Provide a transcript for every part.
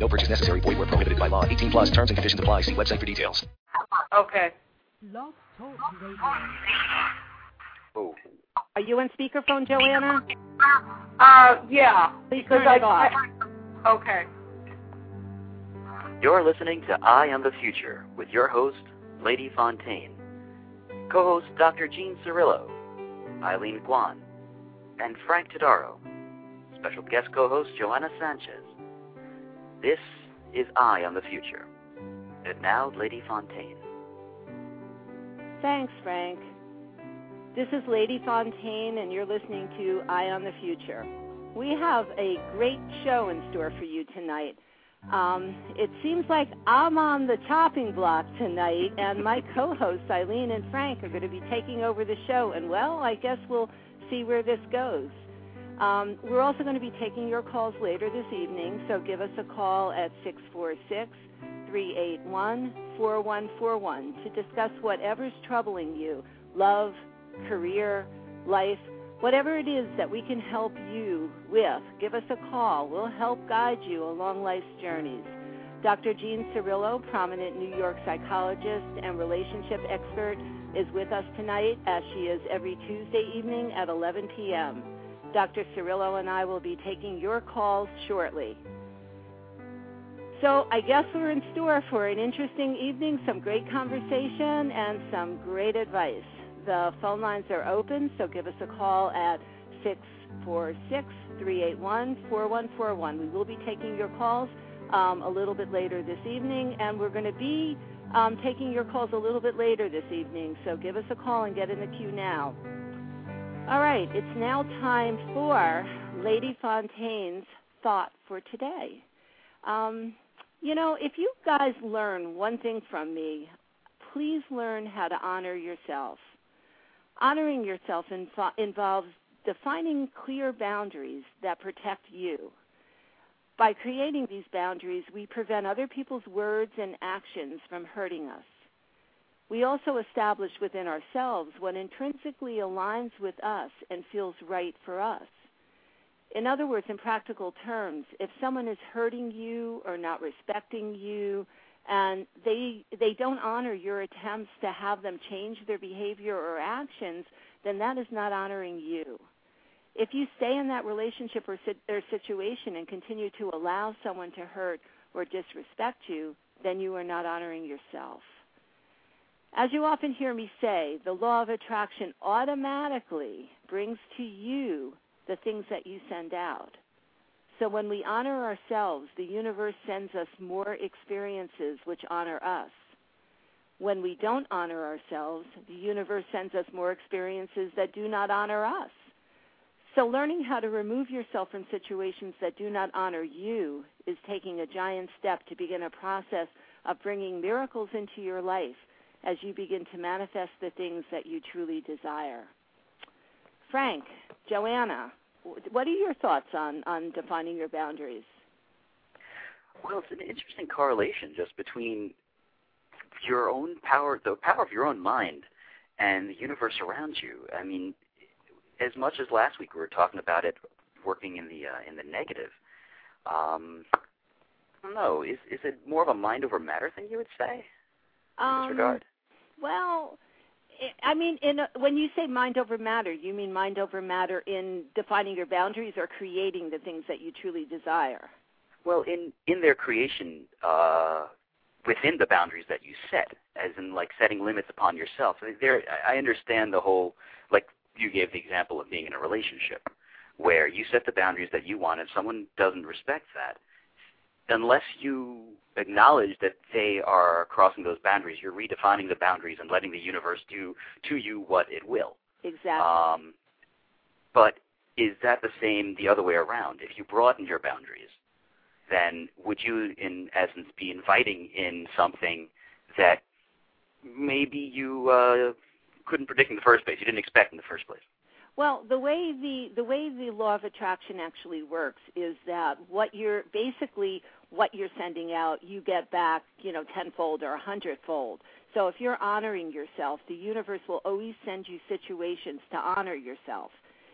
No purchase necessary. Void where prohibited by law. 18 plus terms and conditions apply. See website for details. Okay. Oh, Are you on speakerphone, Joanna? Uh, yeah. Please Because turn I, it off. I- okay. You're listening to I Am the Future with your host, Lady Fontaine. Co-host Dr. Jean Cirillo, Eileen Guan, and Frank Tadaro. Special guest co-host Joanna Sanchez. This is Eye on the Future. And now, Lady Fontaine. Thanks, Frank. This is Lady Fontaine, and you're listening to Eye on the Future. We have a great show in store for you tonight. Um, it seems like I'm on the chopping block tonight, and my co hosts, Eileen and Frank, are going to be taking over the show. And, well, I guess we'll see where this goes. Um, we're also going to be taking your calls later this evening, so give us a call at 646 381 4141 to discuss whatever's troubling you love, career, life, whatever it is that we can help you with. Give us a call. We'll help guide you along life's journeys. Dr. Jean Cirillo, prominent New York psychologist and relationship expert, is with us tonight, as she is every Tuesday evening at 11 p.m. Dr. Cirillo and I will be taking your calls shortly. So I guess we're in store for an interesting evening, some great conversation, and some great advice. The phone lines are open, so give us a call at 646 381 4141. We will be taking your calls um, a little bit later this evening, and we're going to be um, taking your calls a little bit later this evening, so give us a call and get in the queue now. All right, it's now time for Lady Fontaine's thought for today. Um, you know, if you guys learn one thing from me, please learn how to honor yourself. Honoring yourself invo- involves defining clear boundaries that protect you. By creating these boundaries, we prevent other people's words and actions from hurting us. We also establish within ourselves what intrinsically aligns with us and feels right for us. In other words, in practical terms, if someone is hurting you or not respecting you, and they they don't honor your attempts to have them change their behavior or actions, then that is not honoring you. If you stay in that relationship or, sit, or situation and continue to allow someone to hurt or disrespect you, then you are not honoring yourself. As you often hear me say, the law of attraction automatically brings to you the things that you send out. So when we honor ourselves, the universe sends us more experiences which honor us. When we don't honor ourselves, the universe sends us more experiences that do not honor us. So learning how to remove yourself from situations that do not honor you is taking a giant step to begin a process of bringing miracles into your life as you begin to manifest the things that you truly desire. Frank, Joanna, what are your thoughts on, on defining your boundaries? Well, it's an interesting correlation just between your own power, the power of your own mind, and the universe around you. I mean, as much as last week we were talking about it working in the uh, in the negative. Um, I don't know. Is is it more of a mind over matter thing? You would say in Um, this regard. Well, I- I mean, in a, when you say mind over matter, you mean mind over matter in defining your boundaries or creating the things that you truly desire. Well, in in their creation, uh, within the boundaries that you set, as in like setting limits upon yourself. There, I understand the whole like you gave the example of being in a relationship where you set the boundaries that you want, and someone doesn't respect that, unless you acknowledge that they are crossing those boundaries, you're redefining the boundaries and letting the universe do to you what it will. Exactly. Um, but is that the same the other way around? If you broaden your boundaries, then would you, in essence, be inviting in something that maybe you uh, couldn't predict in the first place. You didn't expect in the first place. Well, the way the the way the law of attraction actually works is that what you're basically what you're sending out, you get back, you know, tenfold or a hundredfold. So if you're honoring yourself, the universe will always send you situations to honor yourself.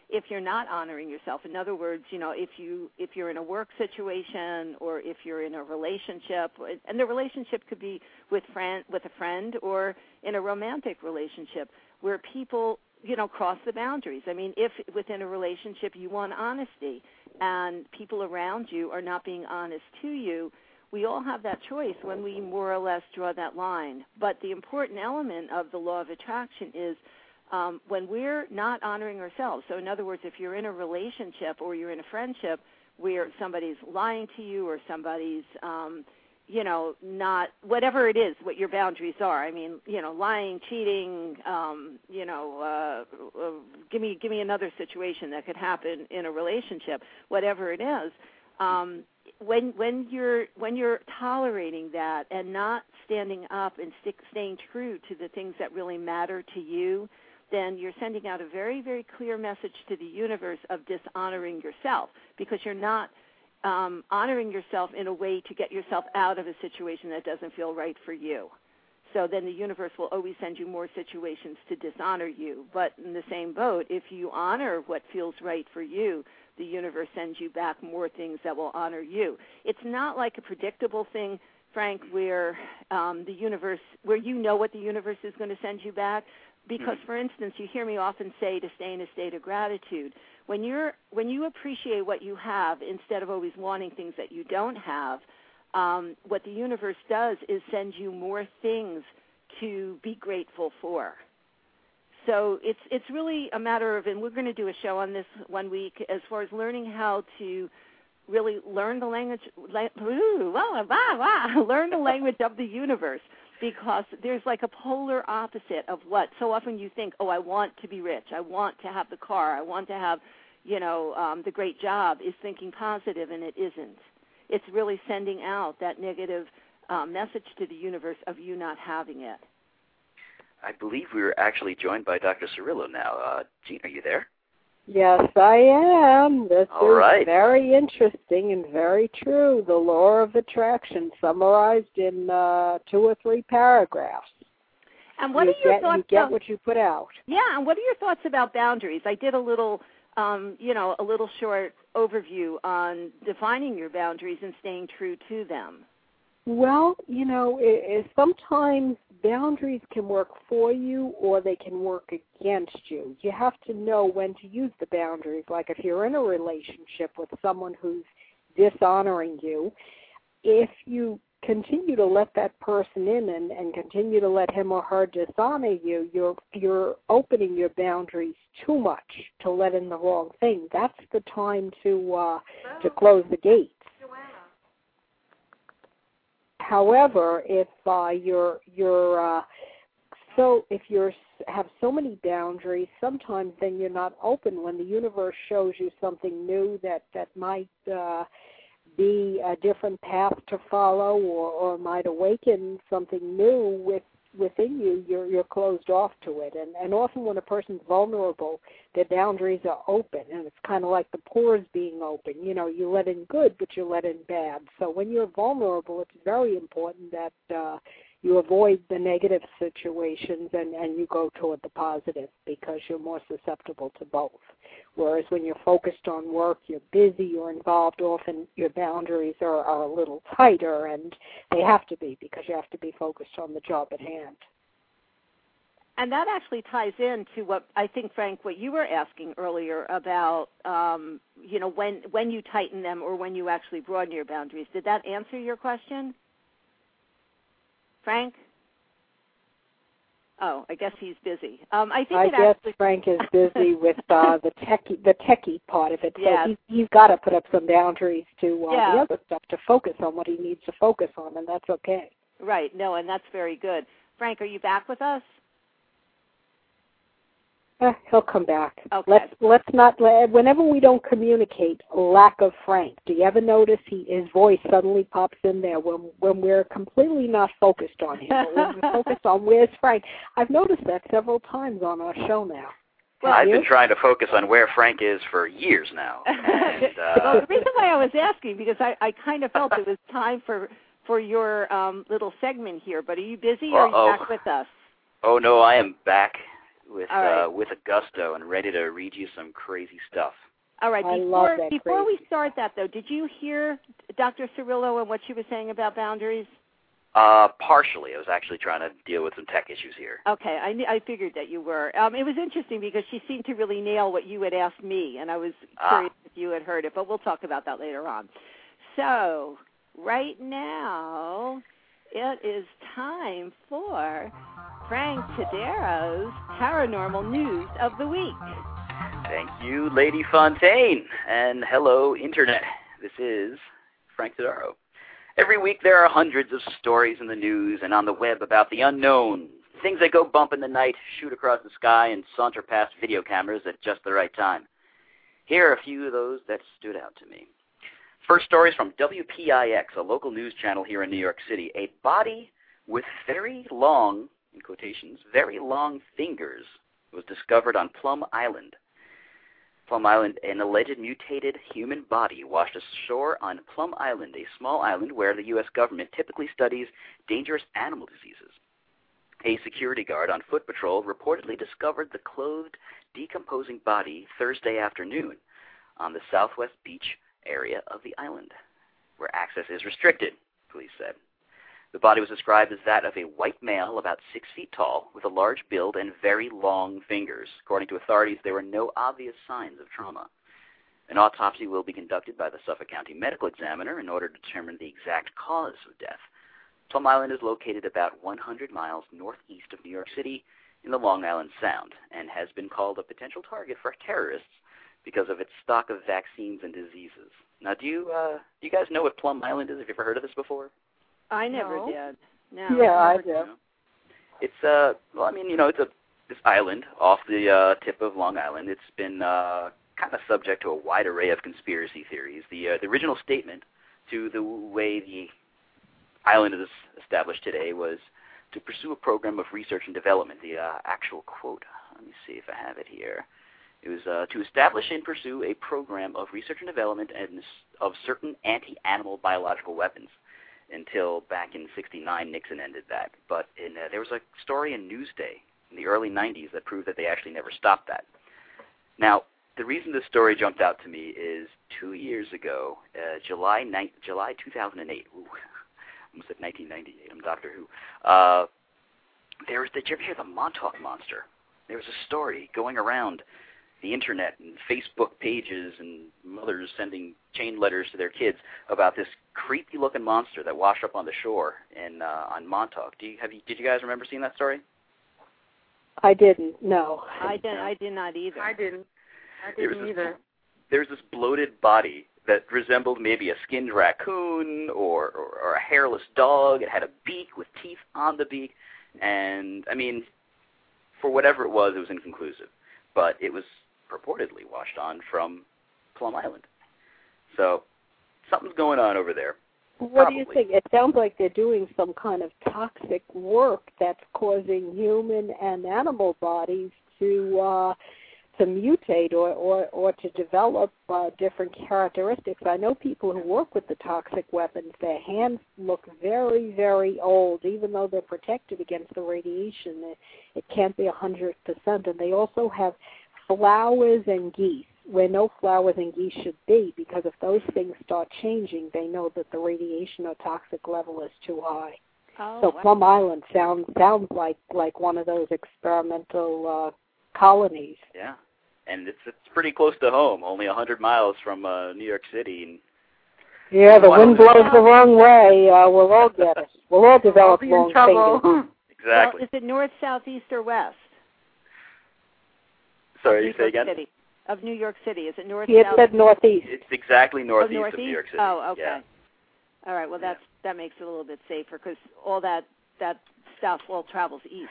If you're not honoring yourself, in other words, you know, if you if you're in a work situation or if you're in a relationship, and the relationship could be with friend with a friend or in a romantic relationship where people you know cross the boundaries. I mean if within a relationship you want honesty and people around you are not being honest to you we all have that choice when we more or less draw that line. But the important element of the law of attraction is um, when we're not honoring ourselves. So in other words if you're in a relationship or you're in a friendship where somebody's lying to you or somebody's um, you know not whatever it is what your boundaries are. I mean you know lying cheating um you know uh, uh give me give me another situation that could happen in a relationship whatever it is um when when you're when you're tolerating that and not standing up and stick, staying true to the things that really matter to you then you're sending out a very very clear message to the universe of dishonoring yourself because you're not um, honoring yourself in a way to get yourself out of a situation that doesn't feel right for you. So then the universe will always send you more situations to dishonor you. But in the same boat, if you honor what feels right for you, the universe sends you back more things that will honor you. It's not like a predictable thing, Frank, where um, the universe, where you know what the universe is going to send you back. Because, for instance, you hear me often say to stay in a state of gratitude when you're when you appreciate what you have instead of always wanting things that you don't have, um, what the universe does is send you more things to be grateful for. So it's it's really a matter of, and we're going to do a show on this one week as far as learning how to really learn the language, la- ooh, learn the language of the universe because there's like a polar opposite of what so often you think oh i want to be rich. I want to have the car. I want to have you know um the great job is thinking positive and it isn't. It's really sending out that negative uh, message to the universe of you not having it. I believe we're actually joined by dr cirillo now. Uh jean are you there Yes, I am. This All is right. very interesting and very true. The law of attraction, summarized in uh, two or three paragraphs. and what you are your get, thoughts You get about, what you put out. yeah and what are your thoughts about boundaries i did a little um, you know a little short overview on defining your boundaries and staying true to them Well, you know, it, it, sometimes boundaries can work for you or they can work against you. You have to know when to use the boundaries. Like if you're in a relationship with someone who's dishonoring you, if you continue to let that person in and, and continue to let him or her dishonor you, you're you're opening your boundaries too much to let in the wrong thing. That's the time to uh to close the gates. However, if uh, you're you're uh, so if you're have so many boundaries, sometimes then you're not open. When the universe shows you something new that that might uh, be a different path to follow or or might awaken something new with within you you're you're closed off to it. And and often when a person's vulnerable their boundaries are open and it's kind of like the pores being open. You know you let in good but you let in bad. So when you're vulnerable it's very important that uh you avoid the negative situations and and you go toward the positive because you're more susceptible to both. Whereas when you're focused on work you're busy you're involved often your boundaries are, are a little tighter and they have to be because you have to be focused on the job at hand. And that actually ties into what I think, Frank, what you were asking earlier about, um, you know, when when you tighten them or when you actually broaden your boundaries. Did that answer your question, Frank? Oh, I guess he's busy. Um, I think I guess actually. Frank is busy with uh, the techie the techie part of it. So Yeah. he's, he's got to put up some boundaries to uh, Yeah. the other stuff to focus on what he needs to focus on, and that's okay. Right. No, and that's very good. Frank, are you back with us? Eh, he'll come back. Okay. Let's let's not. let. Whenever we don't communicate, lack of Frank. Do you ever notice he his voice suddenly pops in there when when we're completely not focused on him, but when we're focused on where's Frank? I've noticed that several times on our show now. Well, I've been trying to focus on where Frank is for years now. And, well, uh, the reason why I was asking because I, I kind of felt it was time for for your um, little segment here. But are you busy or are Uh-oh. you back with us? oh no, I am back with All right. uh, with a gusto and ready to read you some crazy stuff. All right. I Before love that before we start that though, did you hear Dr. Cirillo and what she was saying about boundaries? Uh, partially, I was actually trying to deal with some tech issues here. Okay, I, kn- I figured that you were. Um, it was interesting because she seemed to really nail what you had asked me, and I was Ah. curious if you had heard it, but we'll talk about that later on. So, right now, it is time for Frank Tadero's Paranormal News of the Week. Thank you, Lady Fontaine, and hello, Internet. This is Frank Tadaro. Every week there are hundreds of stories in the news and on the web about the unknown, things that go bump in the night, shoot across the sky, and saunter past video cameras at just the right time. Here are a few of those that stood out to me. First story is from WPIX, a local news channel here in New York City. A body with very long, in quotations, very long fingers was discovered on Plum Island. Plum Island, an alleged mutated human body washed ashore on Plum Island, a small island where the U.S. government typically studies dangerous animal diseases. A security guard on foot patrol reportedly discovered the clothed, decomposing body Thursday afternoon on the southwest beach area of the island, where access is restricted, police said. The body was described as that of a white male about six feet tall, with a large build and very long fingers. According to authorities, there were no obvious signs of trauma. An autopsy will be conducted by the Suffolk County Medical Examiner in order to determine the exact cause of death. Plum Island is located about 100 miles northeast of New York City in the Long Island Sound and has been called a potential target for terrorists because of its stock of vaccines and diseases. Now, do you uh, do you guys know what Plum Island is? Have you ever heard of this before? I never No. did. No. Yeah, I never do. did. It's uh well I mean, you know, it's a this island off the uh tip of Long Island. It's been uh kind of subject to a wide array of conspiracy theories. The uh, the original statement to the way the island is established today was to pursue a program of research and development. The uh, actual quote, let me see if I have it here. It was uh, to establish and pursue a program of research and development and of certain anti-animal biological weapons until back in 69 Nixon ended that. But in, uh, there was a story in Newsday in the early 90s that proved that they actually never stopped that. Now, the reason this story jumped out to me is two years ago, uh, July ni- July 2008. Ooh, almost at 1998. I'm Doctor Who. Uh, there was. Did you ever hear the Montauk Monster? There was a story going around the internet and Facebook pages and mothers sending chain letters to their kids about this creepy-looking monster that washed up on the shore in uh, on Montauk. Do you have you? Did you guys remember seeing that story? I didn't. No. I didn't. I did not either. I didn't. I There was didn't this- either. There's this bloated body that resembled maybe a skinned raccoon or, or, or a hairless dog. It had a beak with teeth on the beak, and I mean, for whatever it was, it was inconclusive. But it was purportedly washed on from Plum Island. So something's going on over there. What do you think? It sounds like they're doing some kind of toxic work that's causing human and animal bodies to uh to mutate or or or to develop uh, different characteristics. I know people who work with the toxic weapons. Their hands look very very old, even though they're protected against the radiation. It, it can't be a hundred percent, and they also have flowers and geese where no flowers and geese should be because if those things start changing, they know that the radiation or toxic level is too high. Oh, so wow. Plum Island sounds sounds like like one of those experimental uh, colonies. Yeah, and it's it's pretty close to home, only a hundred miles from uh, New York City. And Yeah, the Well, wind blows the wrong way. Uh, we'll all get it. We'll all I'll develop be long in trouble. fingers. exactly. Well, is it north, south, east, or west? Sorry, of you New say York again? City. Of New York City, is it north, He had south? said northeast. It's exactly oh, northeast northeast? of New York City. Oh, okay. Yeah. All right. Well, Yeah. that's that makes it a little bit safer because all that that stuff all travels east,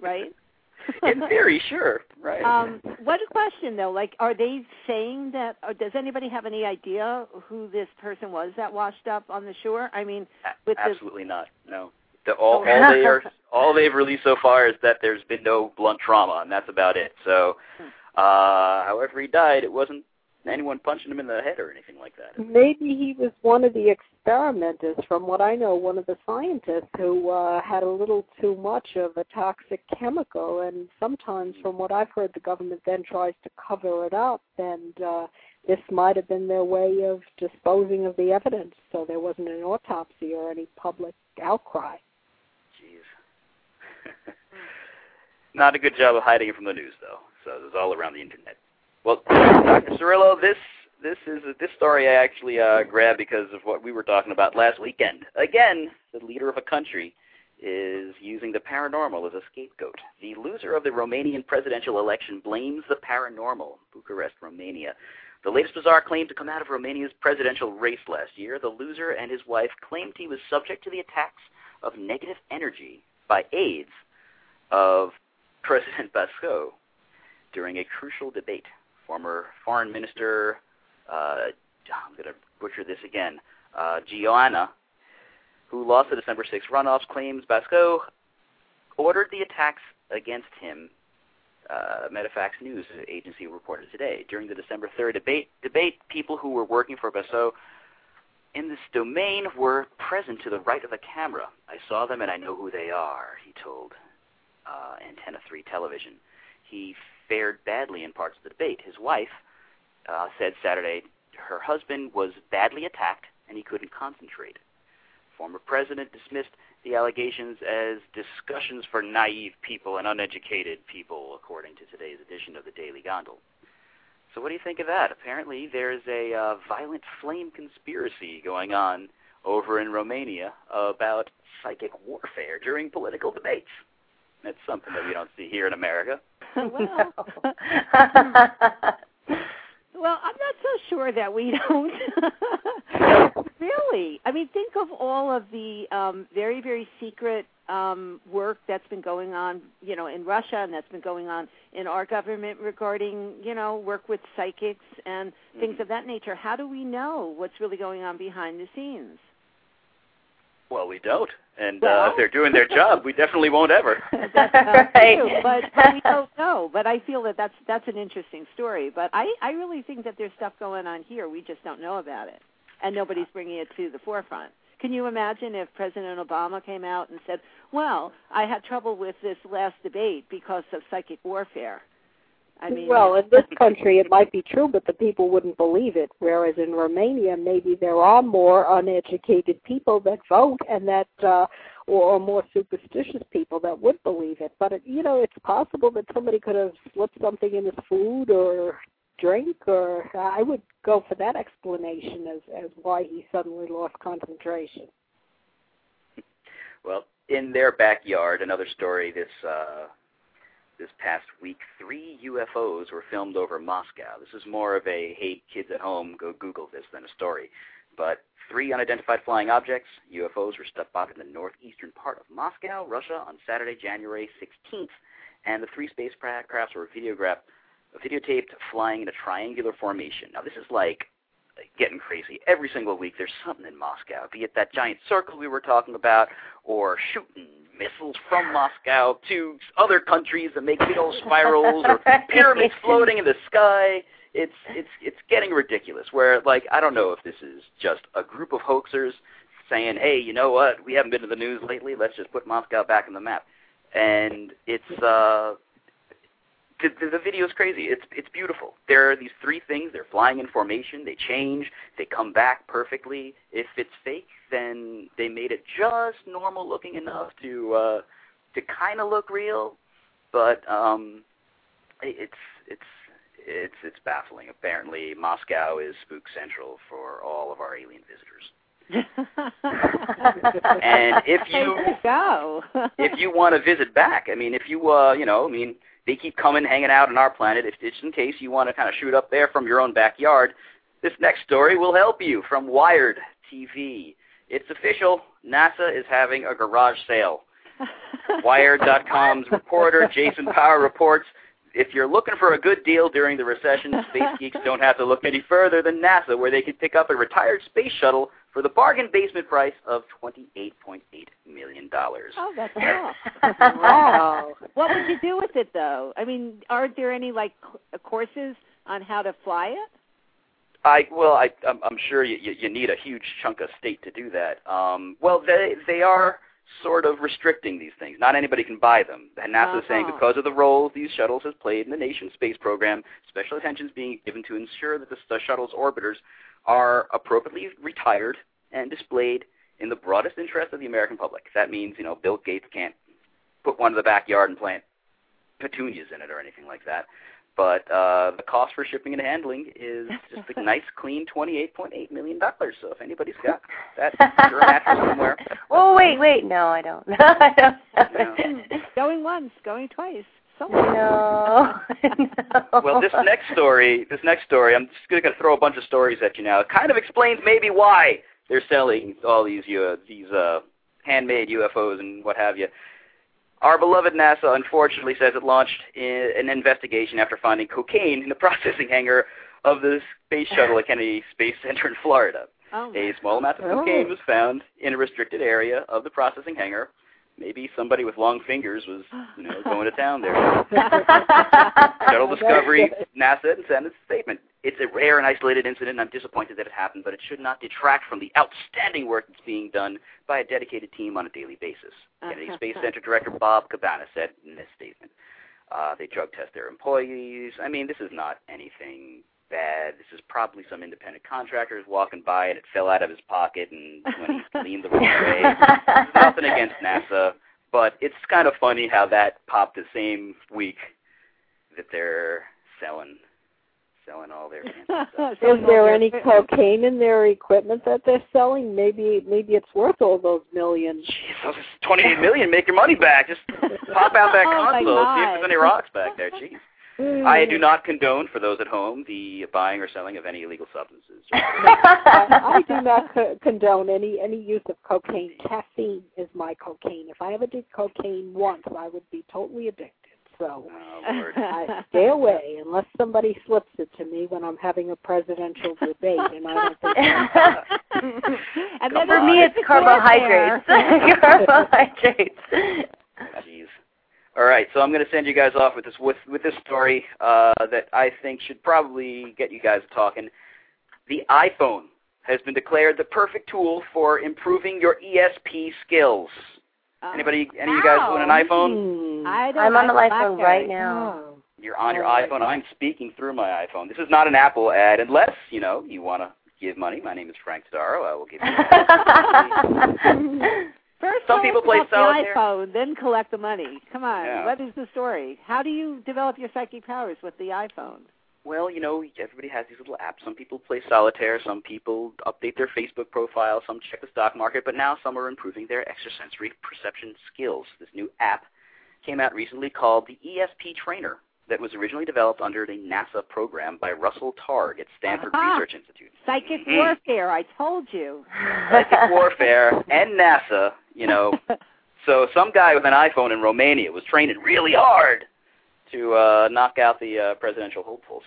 right? In theory, sure, right. Um, what a question though. Like, are they saying that? Or does anybody have any idea who this person was that washed up on the shore? I mean, with absolutely not. No. The, all, all they are, all they've released so far is that there's been no blunt trauma, and that's about it. So, Hmm. uh, however he died, it wasn't anyone punching him in the head or anything like that. Maybe he was one of the experimenters, from what I know, one of the scientists who uh, had a little too much of a toxic chemical. And sometimes, from what I've heard, the government then tries to cover it up. And uh, this might have been their way of disposing of the evidence, so there wasn't an autopsy or any public outcry. Not a good job of hiding it from the news, though. So it was all around the internet. Well, Dr. Cirillo, this this is this story I actually uh, grabbed because of what we were talking about last weekend. Again, the leader of a country is using the paranormal as a scapegoat. The loser of the Romanian presidential election blames the paranormal. Bucharest, Romania. The latest bizarre claim to come out of Romania's presidential race last year. The loser and his wife claimed he was subject to the attacks of negative energy by aides of President Basco during a crucial debate. Former Foreign Minister, uh, I'm going to butcher this again, uh, who lost the December 6 runoffs, claims Basco ordered the attacks against him. Uh, Mediafax News agency reported today. During the December 3rd debate, debate, people who were working for Basco in this domain were present to the right of the camera. I saw them and I know who they are, he told uh, Antena 3 television. He fared badly in parts of the debate. His wife uh, said Saturday her husband was badly attacked and he couldn't concentrate. Former president dismissed the allegations as discussions for naive people and uneducated people, according to today's edition of the Daily Gondol. So, what do you think of that? Apparently, there's a uh, violent flame conspiracy going on over in Romania about psychic warfare during political debates. That's something that we don't see here in America. well, well, I'm not so sure that we don't. really, I mean, think of all of the um, very, very secret um, work that's been going on, you know, in Russia and that's been going on in our government regarding, you know, work with psychics and things Mhm. of that nature. How do we know what's really going on behind the scenes? Well, we don't. And uh, if they're doing their job, we definitely won't ever. That's Right. true, but, but we don't know. But I feel that that's that's an interesting story. But I I really think that there's stuff going on here. We just don't know about it, and nobody's bringing it to the forefront. Can you imagine if President Obama came out and said, "Well, I had trouble with this last debate because of psychic warfare"? I mean, well, in this country it might be true, but the people wouldn't believe it. Whereas in Romania, maybe there are more uneducated people that vote, and that, uh, or, or more superstitious people that would believe it. But it, you know, it's possible that somebody could have slipped something in his food or drink, or I would go for that explanation as as why he suddenly lost concentration. Well, in their backyard, another story this uh, this past week, three UFOs were filmed over Moscow. This is more of a hey kids at home go Google this than a story. But three unidentified flying objects, UFOs, were spotted in the northeastern part of Moscow, Russia, on Saturday, January 16th, and the three spacecrafts were videographed, videotaped flying in a triangular formation. Now this is like getting crazy. Every single week there's something in Moscow, be it that giant circle we were talking about, or shooting missiles from Moscow to other countries that make big old spirals, or pyramids floating in the sky. It's it's it's getting ridiculous. Where like I don't know if this is just a group of hoaxers saying, "Hey, you know what? We haven't been to the news lately. Let's just put Moscow back on the map." And it's uh the, the, the video is crazy. It's it's beautiful. There are these three things. They're flying in formation. They change. They come back perfectly. If it's fake, then they made it just normal looking enough to uh, to kind of look real. But um, it- it's it's it's it's baffling. Apparently, Moscow is spook central for all of our alien visitors. And if you There go. if you want to visit back, I mean, if you uh, you know, I mean, they keep coming, hanging out on our planet. If just in case you want to kind of shoot up there from your own backyard, this next story will help you from Wired TV. It's official. NASA is having a garage sale. Wired.com's reporter Jason Paur reports if you're looking for a good deal during the recession, space geeks don't have to look any further than NASA, where they can pick up a retired space shuttle for the bargain basement price of $28.8 million. Oh, that's cool. Wow. what would you do with it, though? I mean, aren't there any like courses on how to fly it? I well, I I'm, I'm sure you, you you need a huge chunk of state to do that. Um, well, they they are sort of restricting these things. Not anybody can buy them. And NASA is saying Uh-huh. because of the role these shuttles has played in the nation's space program, special attention is being given to ensure that the, the shuttle's orbiters are appropriately retired and displayed in the broadest interest of the American public. That means, you know, Bill Gates can't put one in the backyard and plant petunias in it or anything like that. But uh, the cost for shipping and handling is just a nice, clean $28.8 million. So if anybody's got that under a mattress somewhere, Oh wait, wait, no, I don't. I don't have No. Going once, going twice. No. no. well, this next story, this next story, I'm just going to throw a bunch of stories at you now. It kind of explains maybe why they're selling all these uh, these uh, handmade UFOs and what have you. Our beloved NASA, unfortunately, says it launched an investigation after finding cocaine in the processing hangar of the space shuttle at Kennedy Space Center in Florida. oh, A small amount of Oh. cocaine was found in a restricted area of the processing hangar. Maybe somebody with long fingers was, you know, going to town there. Shuttle Discovery, NASA, and sent a statement. It's a rare and isolated incident, and I'm disappointed that it happened, but it should not detract from the outstanding work that's being done by a dedicated team on a daily basis. Kennedy Space Center Director Bob Cabana said in this statement. Uh, they drug test their employees. I mean, this is not anything bad. This is probably some independent contractor who's walking by and it fell out of his pocket, and when he leaned the wrong way, nothing against NASA, but it's kind of funny how that popped the same week that they're selling selling all their stuff. Is there any cocaine in their equipment that they're selling? Maybe maybe it's worth all those millions. Jeez, 28 million, make your money back. Just pop out that Oh, my console, see if there's any rocks back there. Jeez. I do mm. not condone, for those at home, the buying or selling of any illegal substances. I, I do not co- condone any any use of cocaine. Caffeine is my cocaine. If I ever did cocaine once, I would be totally addicted. So Oh, Lord. I stay away unless somebody slips it to me when I'm having a presidential debate, and I don't think. and Come then For me, it's carbohydrates. carbohydrates. Jeez. All right, so I'm going to send you guys off with this with with this story uh, that I think should probably get you guys talking. The iPhone has been declared the perfect tool for improving your ESP skills. Anybody, any of you guys own an iPhone? I don't I'm on the iPhone right now. Oh. You're on your iPhone. I'm speaking through my iPhone. This is not an Apple ad, unless you know you want to give money. My name is Frank Staro. I will give you. First, Some people play solitaire. the iPhone, then collect the money. Come on, Yeah. what is the story? How do you develop your psychic powers with the iPhone? Well, you know, everybody has these little apps. Some people play solitaire. Some people update their Facebook profile. Some check the stock market. But now some are improving their extrasensory perception skills. This new app came out recently called the ESP Trainer that was originally developed under the NASA program by Russell Targ at Stanford Aha. Research Institute. Psychic Mhm. warfare. I told you. Psychic warfare and NASA, you know. So some guy with an iPhone in Romania was training really hard to uh, knock out the uh, presidential hopefuls.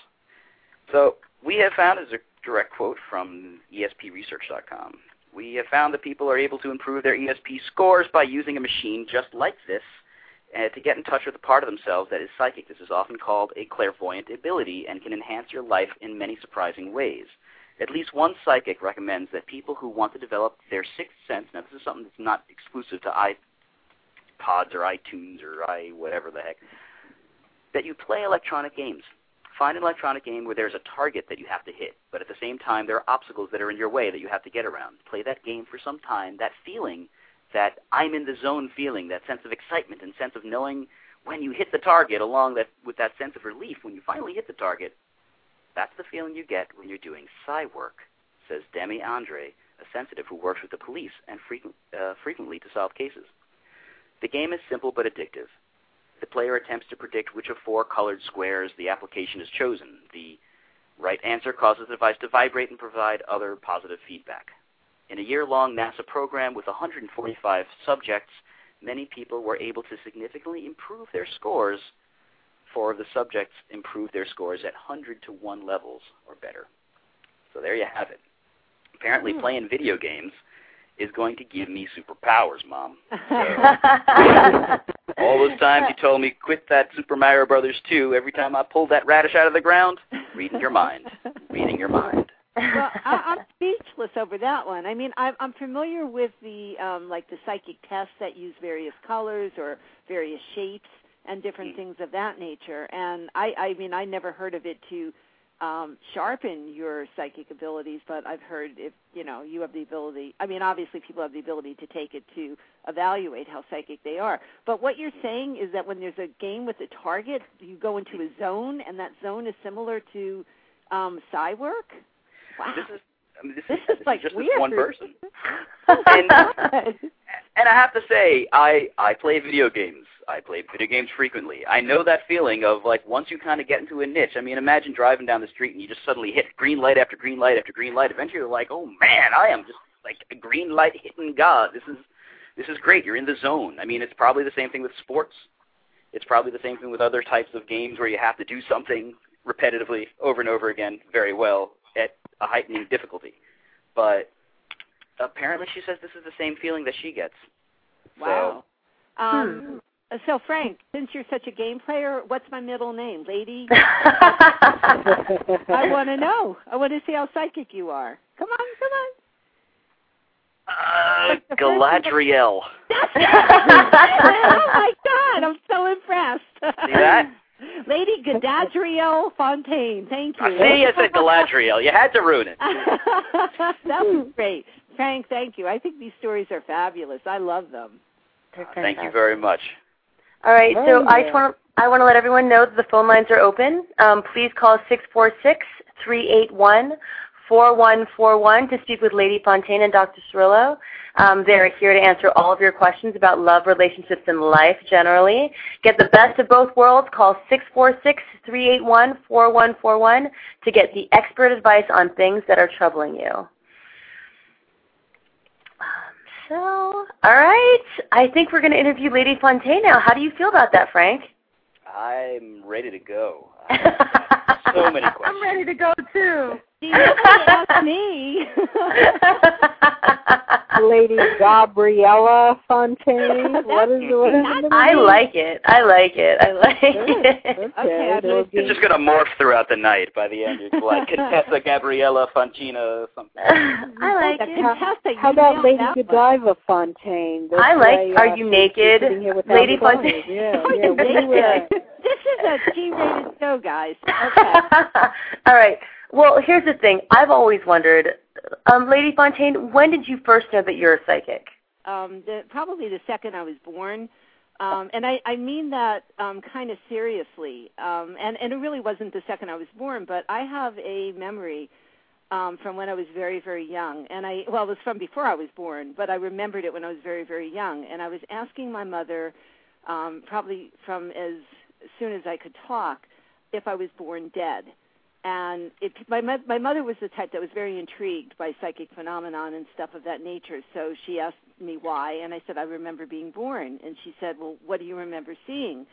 So we have found, as a direct quote from ESPResearch.com, we have found that people are able to improve their ESP scores by using a machine just like this uh, to get in touch with a part of themselves that is psychic. This is often called a clairvoyant ability and can enhance your life in many surprising ways. At least one psychic recommends that people who want to develop their sixth sense, now this is something that's not exclusive to iPods or iTunes or i whatever the heck, that you play electronic games. Find an electronic game where there's a target that you have to hit, but at the same time there are obstacles that are in your way that you have to get around. Play that game for some time. That feeling, that I'm in the zone feeling, that sense of excitement and sense of knowing when you hit the target, along that with that sense of relief when you finally hit the target. That's the feeling you get when you're doing psi work, says Demi Andre, a sensitive who works with the police and frequent, uh, frequently to solve cases. The game is simple but addictive. The player attempts to predict which of four colored squares the application has chosen. The right answer causes the device to vibrate and provide other positive feedback. In a year-long NASA program with 145 subjects, many people were able to significantly improve their scores. Four of the subjects improved their scores at 100 to 1 levels or better. So there you have it. Apparently, Hmm. playing video games is going to give me superpowers, Mom. All those times you told me quit that Super Mario Brothers 2, every time I pulled that radish out of the ground, reading your mind, reading your mind. well, I, I'm speechless over that one. I mean, I'm, I'm familiar with the um, like the psychic tests that use various colors or various shapes and different Mm. things of that nature. And I, I mean, I never heard of it to um, sharpen your psychic abilities, but I've heard if you know you have the ability. I mean, obviously, people have the ability to take it to evaluate how psychic they are. But what you're saying is that when there's a game with a target, you go into a zone, and that zone is similar to um, psi work. Wow. This is I mean, this, This is, is like just weird. this one person. and, and I have to say, I I play video games. I play video games frequently. I know that feeling of like once you kind of get into a niche. I mean, imagine driving down the street and you just suddenly hit green light after green light after green light. Eventually, you're like, oh man, I am just like a green light hitting god. This is this is great. You're in the zone. I mean, it's probably the same thing with sports. It's probably the same thing with other types of games where you have to do something repetitively over and over again very well at a heightening difficulty. But apparently, she says this is the same feeling that she gets. Wow. Um, So Frank, since you're such a game player, what's my middle name, lady? I want to know. I want to see how psychic you are. Come on, come on. Uh, What's the first Galadriel. oh my God, I'm so impressed. See that? Lady Gadadriel Fontaine, thank you. I see, I said Galadriel. You had to ruin it. that was great. Frank, thank you. I think these stories are fabulous. I love them. They're Thank you very much. All right, Oh, so I just want to I want to let everyone know that the phone lines are open. Um, please call six four six three eight one four one four one to speak with Lady Fontaine and Dr. Cirillo. Um, they're here to answer all of your questions about love, relationships, and life generally. Get the best of both worlds. Call six four six three eight one four one four one to get the expert advice on things that are troubling you. So, all right. I think we're going to interview Lady Fontaine now. How do you feel about that, Frank? I'm ready to go. I have so many questions. I'm ready to go too. You asked me. Lady Gabriella Fontaine. What is what is the I like it. I like it. I like Good. it. Okay, Okay, I'm there'll gonna- be- It's just going to morph throughout the night by the end. It's like Contessa Gabriella Fontina or something. I like That's it. fantastic. How about Lady that one. Godiva Fontaine? This I like way, Are uh, You Naked? sitting here without Lady. Fontaine. Yeah, Are yeah. you we naked? were- This is a G-rated show, guys. Okay. All right. Well, here's the thing. I've always wondered, um, Lady Fontaine, when did you first know that you're a psychic? um, the, probably the second I was born. Um, and I, I mean that um, kind of seriously. Um, and, and it really wasn't the second I was born, but I have a memory um, from when I was very, very young. And I, well, it was from before I was born, but I remembered it when I was very, very young. And I was asking my mother, um, probably from as soon as I could talk, if I was born dead. And it, my my mother was the type that was very intrigued by psychic phenomenon and stuff of that nature. So she asked me why, and I said I remember being born. And she said, "Well, what do you remember seeing?"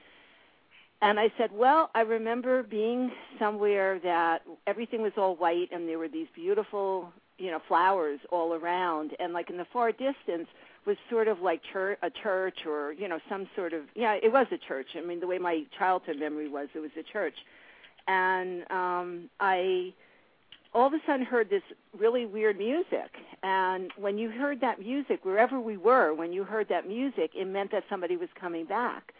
And I said, "Well, I remember being somewhere that everything was all white, and there were these beautiful, you know, flowers all around, and like in the far distance." was sort of like church, a church or you know some sort of yeah it was a church i mean the way my childhood memory was it was a church and um i all of a sudden heard this really weird music. And when you heard that music wherever we were when you heard that music it meant that somebody was coming back.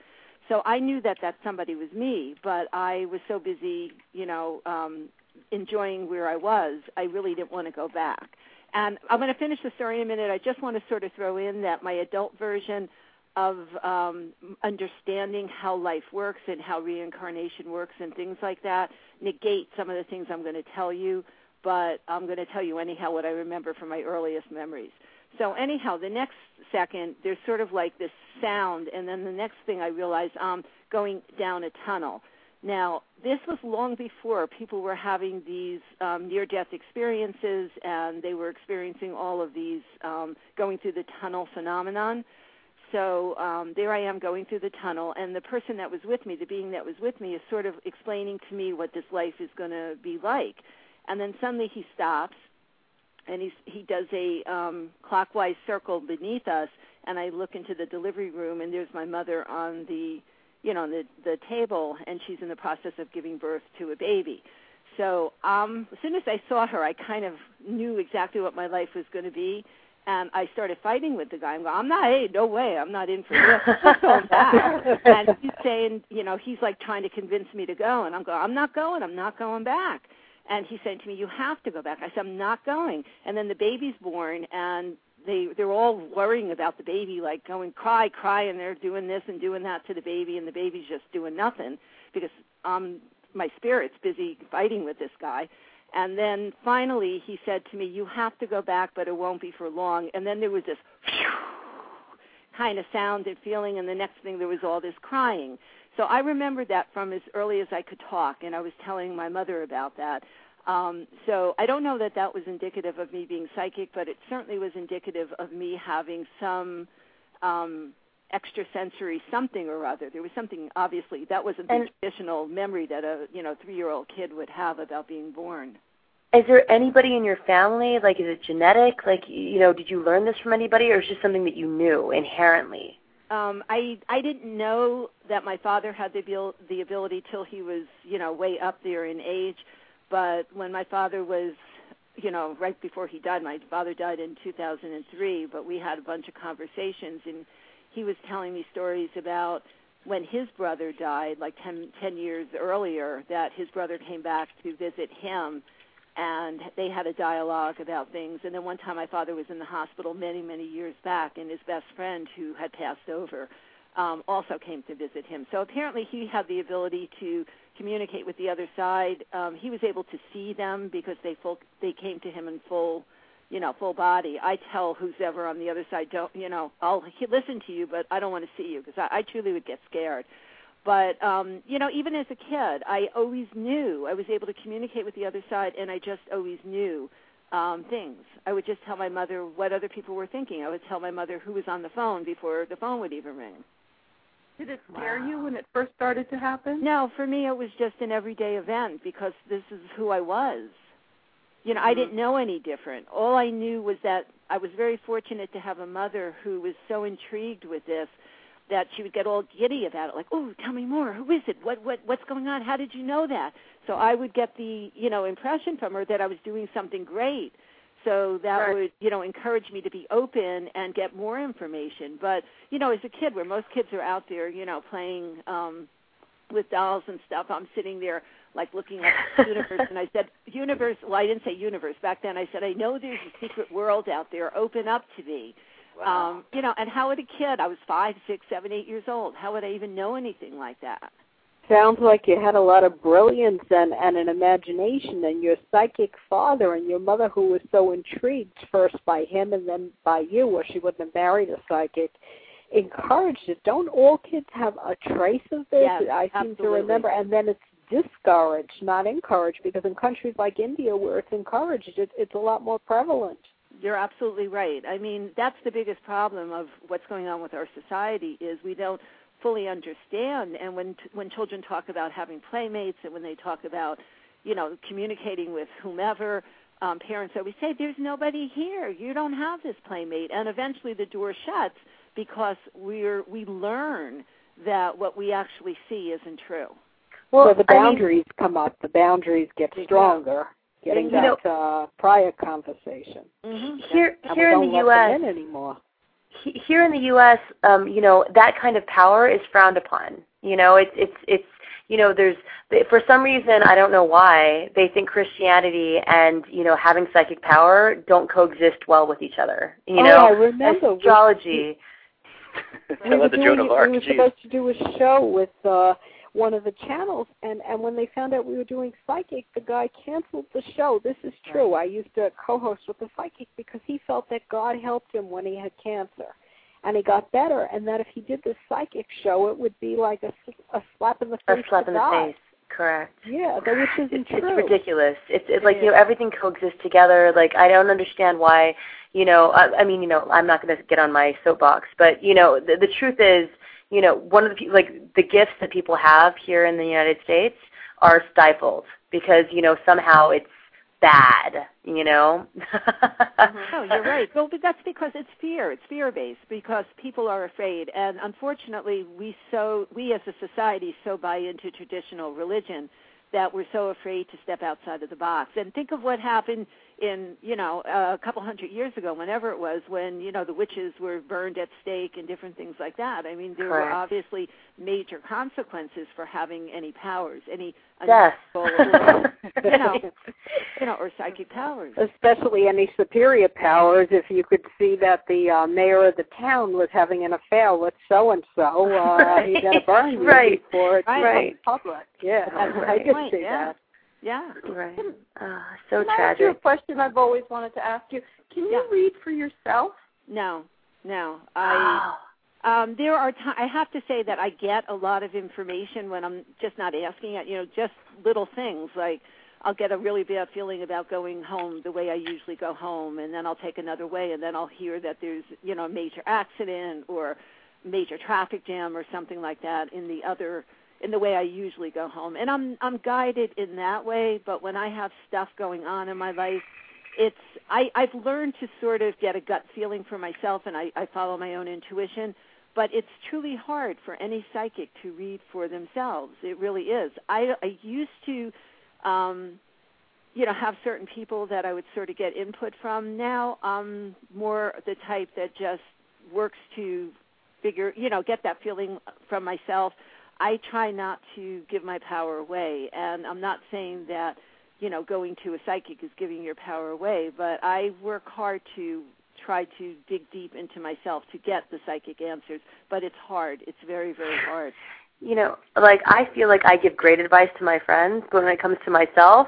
So i knew that that somebody was me but i was so busy you know um enjoying where i was i really didn't want to go back. And i'm going to finish the story in a minute. I just want to sort of throw in that my adult version of um, understanding how life works and how reincarnation works and things like that negate some of the things I'm going to tell you, but I'm going to tell you anyhow what I remember from my earliest memories. So anyhow, the next second there's sort of like this sound, and then the next thing I realized I'm going down a tunnel. Now, this was long before people were having these um, near-death experiences, and they were experiencing all of these um, going through the tunnel phenomenon. So um, there I am going through the tunnel, and the person that was with me, the being that was with me, is sort of explaining to me what this life is going to be like. And then suddenly he stops, and he's, he does a um, clockwise circle beneath us, and I look into the delivery room, and there's my mother on the, you know, on the the table, and she's in the process of giving birth to a baby. So um, as soon as I saw her, I kind of knew exactly what my life was going to be and I started fighting with the guy. I'm going, I'm not, hey, no way, I'm not in for this. I'm going back. and he's saying, you know, he's like trying to convince me to go, and I'm going, I'm not going, I'm not going back. And he's saying to me, you have to go back. I said, I'm not going. And then the baby's born, and they they're all worrying about the baby, like going cry, cry, and they're doing this and doing that to the baby, and the baby's just doing nothing because um my spirit's busy fighting with this guy. And then finally he said to me, You have to go back, but it won't be for long. And then there was this kind of sound and feeling, and the next thing there was all this crying. So I remembered that from as early as I could talk, and I was telling my mother about that. Um, so I don't know that that was indicative of me being psychic, but it certainly was indicative of me having some um, extrasensory something or other. There was something obviously that wasn't the traditional memory that a you know three year old kid would have about being born. Is there anybody in your family? Like, is it genetic? Like, you know, did you learn this from anybody, or is it just something that you knew inherently? Um, I I didn't know that my father had the abil- the ability till he was you know way up there in age, but when my father was you know right before he died, my father died in 2003, but we had a bunch of conversations and he was telling me stories about when his brother died, like ten, years earlier, that his brother came back to visit him and they had a dialogue about things. And then one time my father was in the hospital many, many years back, and his best friend, who had passed over, um, also came to visit him. So apparently he had the ability to communicate with the other side. Um, he was able to see them because they full, they came to him in full you know, full body. I tell who's ever on the other side, don't, you know, I'll listen to you, but I don't want to see you because I, I truly would get scared. But um, you know, even as a kid, I always knew I was able to communicate with the other side, and I just always knew um, things. I would just tell my mother what other people were thinking. I would tell my mother who was on the phone before the phone would even ring. Did it scare wow. you when it first started to happen? No, for me it was just an everyday event because this is who I was. You know, mm-hmm. I didn't know any different. All I knew was that I was very fortunate to have a mother who was so intrigued with this that she would get all giddy about it, like, "Oh, tell me more. Who is it? What what what's going on? How did you know that?" So I would get the you know impression from her that I was doing something great. So that right. would you know encourage me to be open and get more information. But you know, as a kid, where most kids are out there, you know, playing um with dolls and stuff, I'm sitting there like looking at the universe and I said, Universe well I didn't say universe back then, I said, I know there's a secret world out there, open up to me. Wow. Um, you know, and how would a kid I was five, six, seven, eight years old, how would I even know anything like that? Sounds like you had a lot of brilliance and, and an imagination and your psychic father and your mother who was so intrigued first by him and then by you or she wouldn't have married a psychic encouraged it. Don't all kids have a trace of this? Yes, I seem absolutely. to remember and then it's discouraged, not encouraged, because in countries like India where it's encouraged, it, it's a lot more prevalent. You're absolutely right. I mean, that's the biggest problem of what's going on with our society is we don't fully understand. And when when children talk about having playmates, and when they talk about, you know, communicating with whomever, um, parents always say, "There's nobody here. You don't have this playmate." And eventually, the door shuts because we're we learn that what we actually see isn't true. Well, so the boundaries I mean, come up. The boundaries get stronger. Getting you know, that uh, prior conversation. Mm-hmm. Here, here in the U.S. In anymore. Here in the U.S., um, you know that kind of power is frowned upon. You know, it's it's it's you know there's for some reason I don't know why they think Christianity and you know having psychic power don't coexist well with each other. You oh, know, I remember astrology. We, we, were doing, we were supposed to do a show with uh one of the channels and and when they found out we were doing psychic the guy canceled the show. This is true. I used to co-host with the psychic because he felt that god helped him when he had cancer and he got better. And that if he did the psychic show it would be like a, a slap in the face a slap in the face. Correct. Yeah that which isn't it's, true. it's ridiculous. It's it's like you know everything coexists together. Like i don't understand why you know, I, I mean, you know, I'm not going to get on my soapbox, but you know, the, the truth is, you know, one of the like the gifts that people have here in the United States are stifled because you know somehow it's bad, you know. mm-hmm. No, you're right. Well, but that's because it's fear. It's fear based because people are afraid, and unfortunately, we so we as a society so buy into traditional religion that we're so afraid to step outside of the box. And think of what happened in you know a couple hundred years ago, whenever it was, when you know the witches were burned at stake and different things like that. I mean, there Correct. were obviously major consequences for having any powers, any yes. you know, you know, or psychic powers. Especially any superior powers. If you could see that the uh, mayor of the town was having an affair with so and so, he's gonna burn you right. before it's right. public. Yeah, I right. could see yeah. that. Yeah. Right. Uh, so Can I ask you a question I've always wanted to ask you? Can you Yeah. read for yourself? No, no. I um there are ti I have to say that I get a lot of information when I'm just not asking it, you know, just little things like I'll get a really bad feeling about going home the way I usually go home and then I'll take another way and then I'll hear that there's, you know, a major accident or major traffic jam or something like that in the other in the way I usually go home. And I'm I'm guided in that way, but when I have stuff going on in my life, it's I, I've learned to sort of get a gut feeling for myself and I, I follow my own intuition. But it's truly hard for any psychic to read for themselves. It really is. I, I used to um you know, have certain people that I would sort of get input from. Now I'm more the type that just works to figure, you know, get that feeling from myself. I try not to give my power away, and I'm not saying that, you know, going to a psychic is giving your power away, but I work hard to try to dig deep into myself to get the psychic answers, but it's hard. It's very, very hard. You know, like I feel like I give great advice to my friends, but when it comes to myself,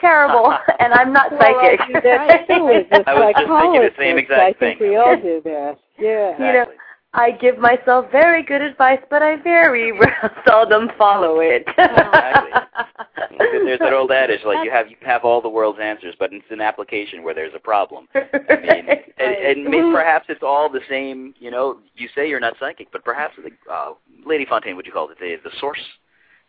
terrible. and I'm not Well, psychic. I do that too as a I was just thinking the same psychologist. exact I think we all do that. Yeah. You know, I give myself very good advice, but I very seldom follow it. Exactly. There's that old adage like you have you have all the world's answers, but it's an application where there's a problem. I mean, and, and maybe perhaps it's all the same. You know, you say you're not psychic, but perhaps the uh, Lady Fontaine, what you call it, the, the source,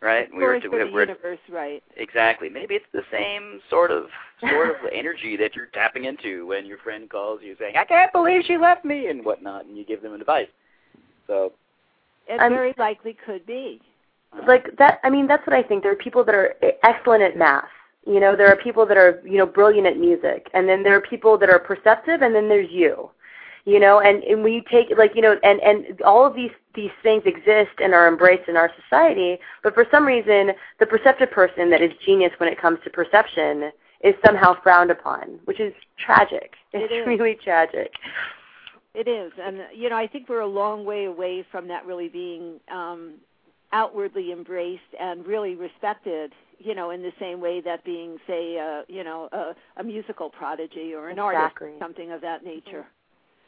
right? we were for to, the we're- universe, right? exactly. Maybe it's the same sort of sort of energy that you're tapping into when your friend calls you saying, "I can't believe she left me" and whatnot, and you give them advice. So It I'm- very likely could be. Uh-huh. like that i mean that's what i think there are people that are excellent at math you know there are people that are you know brilliant at music and then there are people that are perceptive and then there's you you know and, and we take like you know and and all of these these things exist and are embraced in our society but for some reason the perceptive person that is genius when it comes to perception is somehow frowned upon which is tragic it's It really tragic It is, and you know, I think we're a long way away from that really being um, outwardly embraced and really respected. You know, in the same way that being, say, uh, you know, a, a musical prodigy or an Exactly. artist, something of that nature.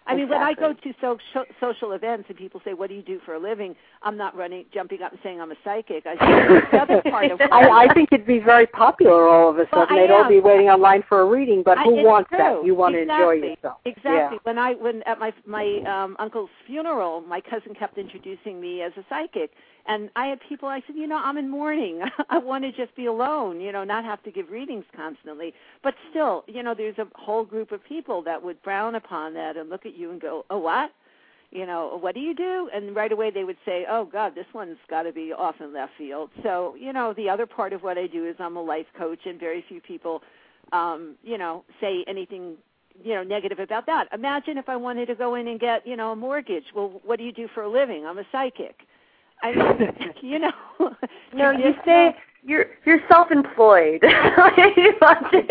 I mean, when I go to so, so, social events and people say, "What do you do for a living?" I'm not running, jumping up and saying I'm a psychic. I say the other part of I, I think it'd be very popular all of a Well, sudden. I They'd all be waiting online for a reading, but I- who wants true. that? You want to enjoy Exactly. yourself. Exactly. When I when at my my um uncle's funeral, my cousin kept introducing me as a psychic, and I had people. I said, you know, I'm in mourning. I want to just be alone. You know, not have to give readings constantly. But still, you know, there's a whole group of people that would frown upon that and look at you and go, oh, what? You know, what do you do? And right away they would say, oh God, this one's got to be off in left field. So, you know, the other part of what I do is I'm a life coach, and very few people um, you know, say anything, you know, negative about that. Imagine if I wanted to go in and get, you know, a mortgage. Well, what do you do for a living? I'm a psychic. I mean, you know. no you say you're you're self-employed Exactly.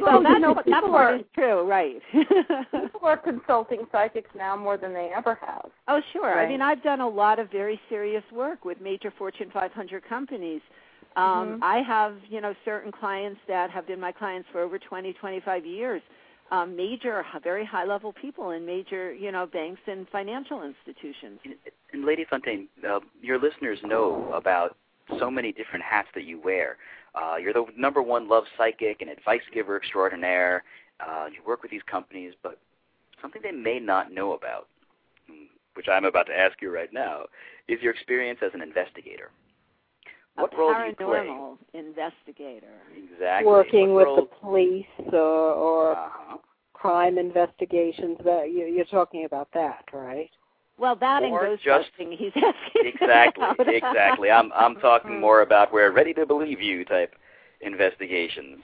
Well, that, know, that people part are- is true, right? People are consulting psychics now more than they ever have. oh, sure. I mean, I've done a lot of very serious work with major Fortune 500 companies. Um, Mhm. I have, you know, certain clients that have been my clients for over 20, 25 years. Um, major, very high-level people in major, you know, banks and financial institutions. And, and Lady Fontaine, uh, your listeners know about so many different hats that you wear. Uh, you're the number one love psychic and advice giver extraordinaire, uh, you work with these companies, but something they may not know about, mm, which I'm about to ask you right now, is your experience as an investigator. What a role do you play? paranormal investigator. Exactly. Working what with role, the police or, or uh-huh. crime investigations. That you, you're talking about that, right? Well, that and Or ghost just- busting he's asking Exactly, about. exactly. I'm I'm talking more about where ready to believe you type investigations.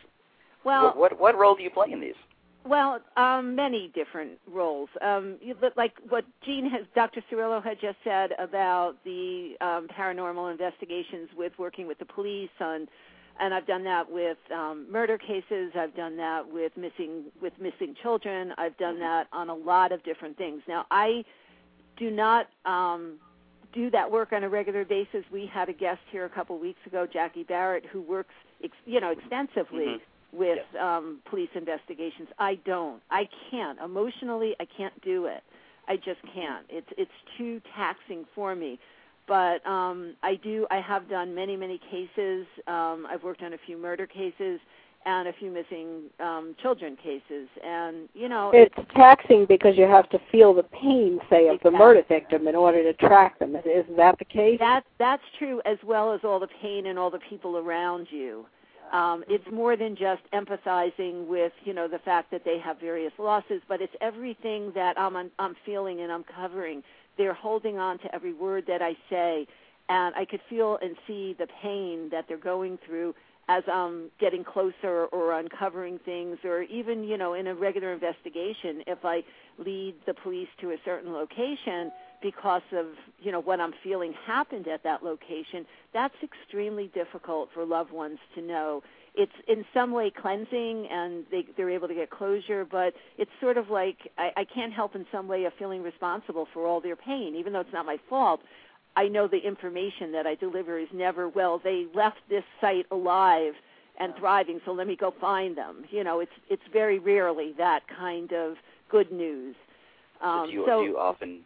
well, what, what what role do you play in these? Well, um, many different roles. Um, you, but like what Jean has, Dr. Cirillo had just said about the um, paranormal investigations with working with the police on, and I've done that with um, murder cases. I've done that with missing with missing children. I've done that on a lot of different things. Now, I do not um, do that work on a regular basis. We had a guest here a couple weeks ago, Jackie Barrett, who works, ex- you know, extensively Mhm. With um, police investigations. I don't. I can't. Emotionally, I can't do it. I just can't. It's it's too taxing for me. But um, I do. I have done many many cases. Um, I've worked on a few murder cases and a few missing um, children cases. And you know, It's taxing because you have to feel the pain, say, of the murder victim in order to track them. Is, is that the case? That that's true as well as all the pain and all the people around you. Um, it's more than just empathizing with you know the fact that they have various losses, but it's everything that I'm I'm feeling and I'm covering. They're holding on to every word that I say, and I could feel and see the pain that they're going through as I'm getting closer or uncovering things, or even you know in a regular investigation, if I lead the police to a certain location because of you know what I'm feeling happened at that location, that's extremely difficult for loved ones to know. It's in some way cleansing, and they they're able to get closure, but it's sort of like I, I can't help in some way of feeling responsible for all their pain, even though it's not my fault. I know the information that I deliver is never well. They left this site alive and thriving, so let me go find them. You know, it's it's very rarely that kind of good news. Um, so do you, so do you often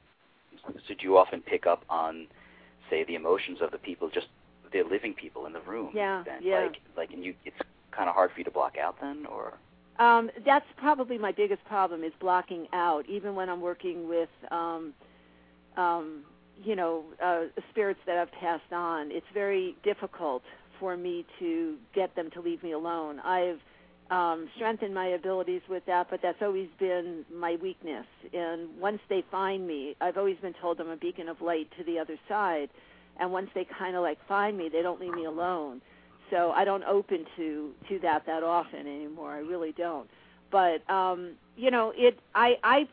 so do you often pick up on say the emotions of the people just the living people in the room Yeah, then yeah. like like and you it's kind of hard for you to block out then or Um, that's probably my biggest problem is blocking out. Even when I'm working with, um, um, you know, uh, spirits that I've passed on, it's very difficult for me to get them to leave me alone. I've um, strengthened my abilities with that, but that's always been my weakness. And once they find me, I've always been told I'm a beacon of light to the other side. And once they kind of like find me, they don't leave me alone so I don't open to to that that often anymore. I really don't. But um, you know, it I I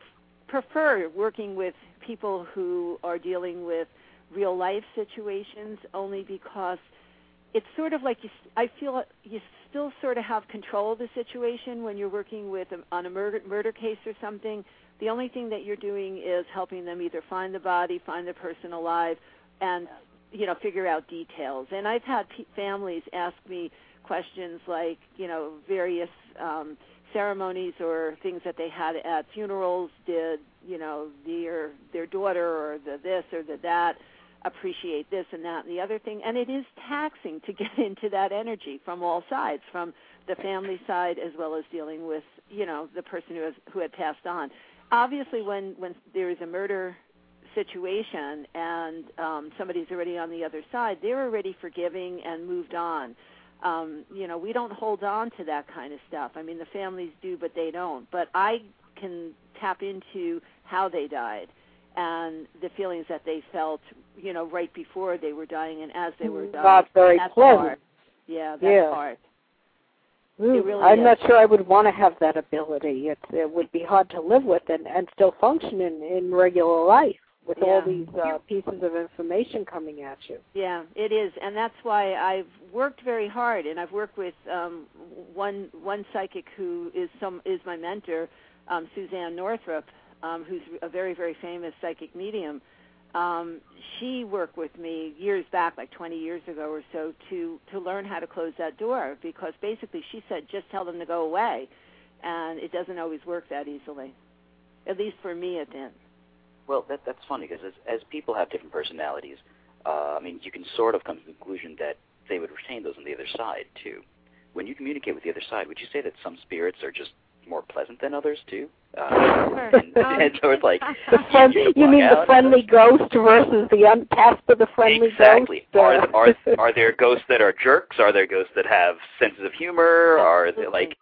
prefer working with people who are dealing with real life situations only because it's sort of like you I feel you still sort of have control of the situation when you're working with on a murder murder case or something. The only thing that you're doing is helping them either find the body, find the person alive, and you know figure out details and i've had pe- families ask me questions like you know various um ceremonies or things that they had at funerals did you know their their daughter or the this or the that appreciate this and that and the other thing and it is taxing to get into that energy from all sides from the family side as well as dealing with you know the person who has who had passed on obviously when when there is a murder situation and um, somebody's already on the other side, they're already forgiving and moved on. Um, you know, we don't hold on to that kind of stuff. I mean, the families do, but they don't. But I can tap into how they died and the feelings that they felt, you know, right before they were dying and as they were dying. Not very that's pleasant. Hard. Yeah, that's Yeah. hard. Ooh, really I'm is. not sure I would want to have that ability. It, it would be hard to live with and, and still function in, in regular life with all these uh, pieces of information coming at you. Yeah, it is, and that's why I've worked very hard, and I've worked with um, one one psychic who is some is my mentor, um, Suzane Northrop, um, who's a very very famous psychic medium. Um, she worked with me years back, like 20 years ago or so, to to learn how to close that door because basically she said just tell them to go away, and it doesn't always work that easily. At least for me, it didn't. Well, that that's funny because as as people have different personalities, uh, I mean, you can sort of come to the conclusion that they would retain those on the other side too. When you communicate with the other side, would you say that some spirits are just more pleasant than others too. Uh, Sure. and, Um, and so it's like The friend, you you mean the friendly ghost versus the un- of the friendly exactly. ghost? Are, are are there ghosts that are jerks? Are there ghosts that have senses of humor? Are they Absolutely. like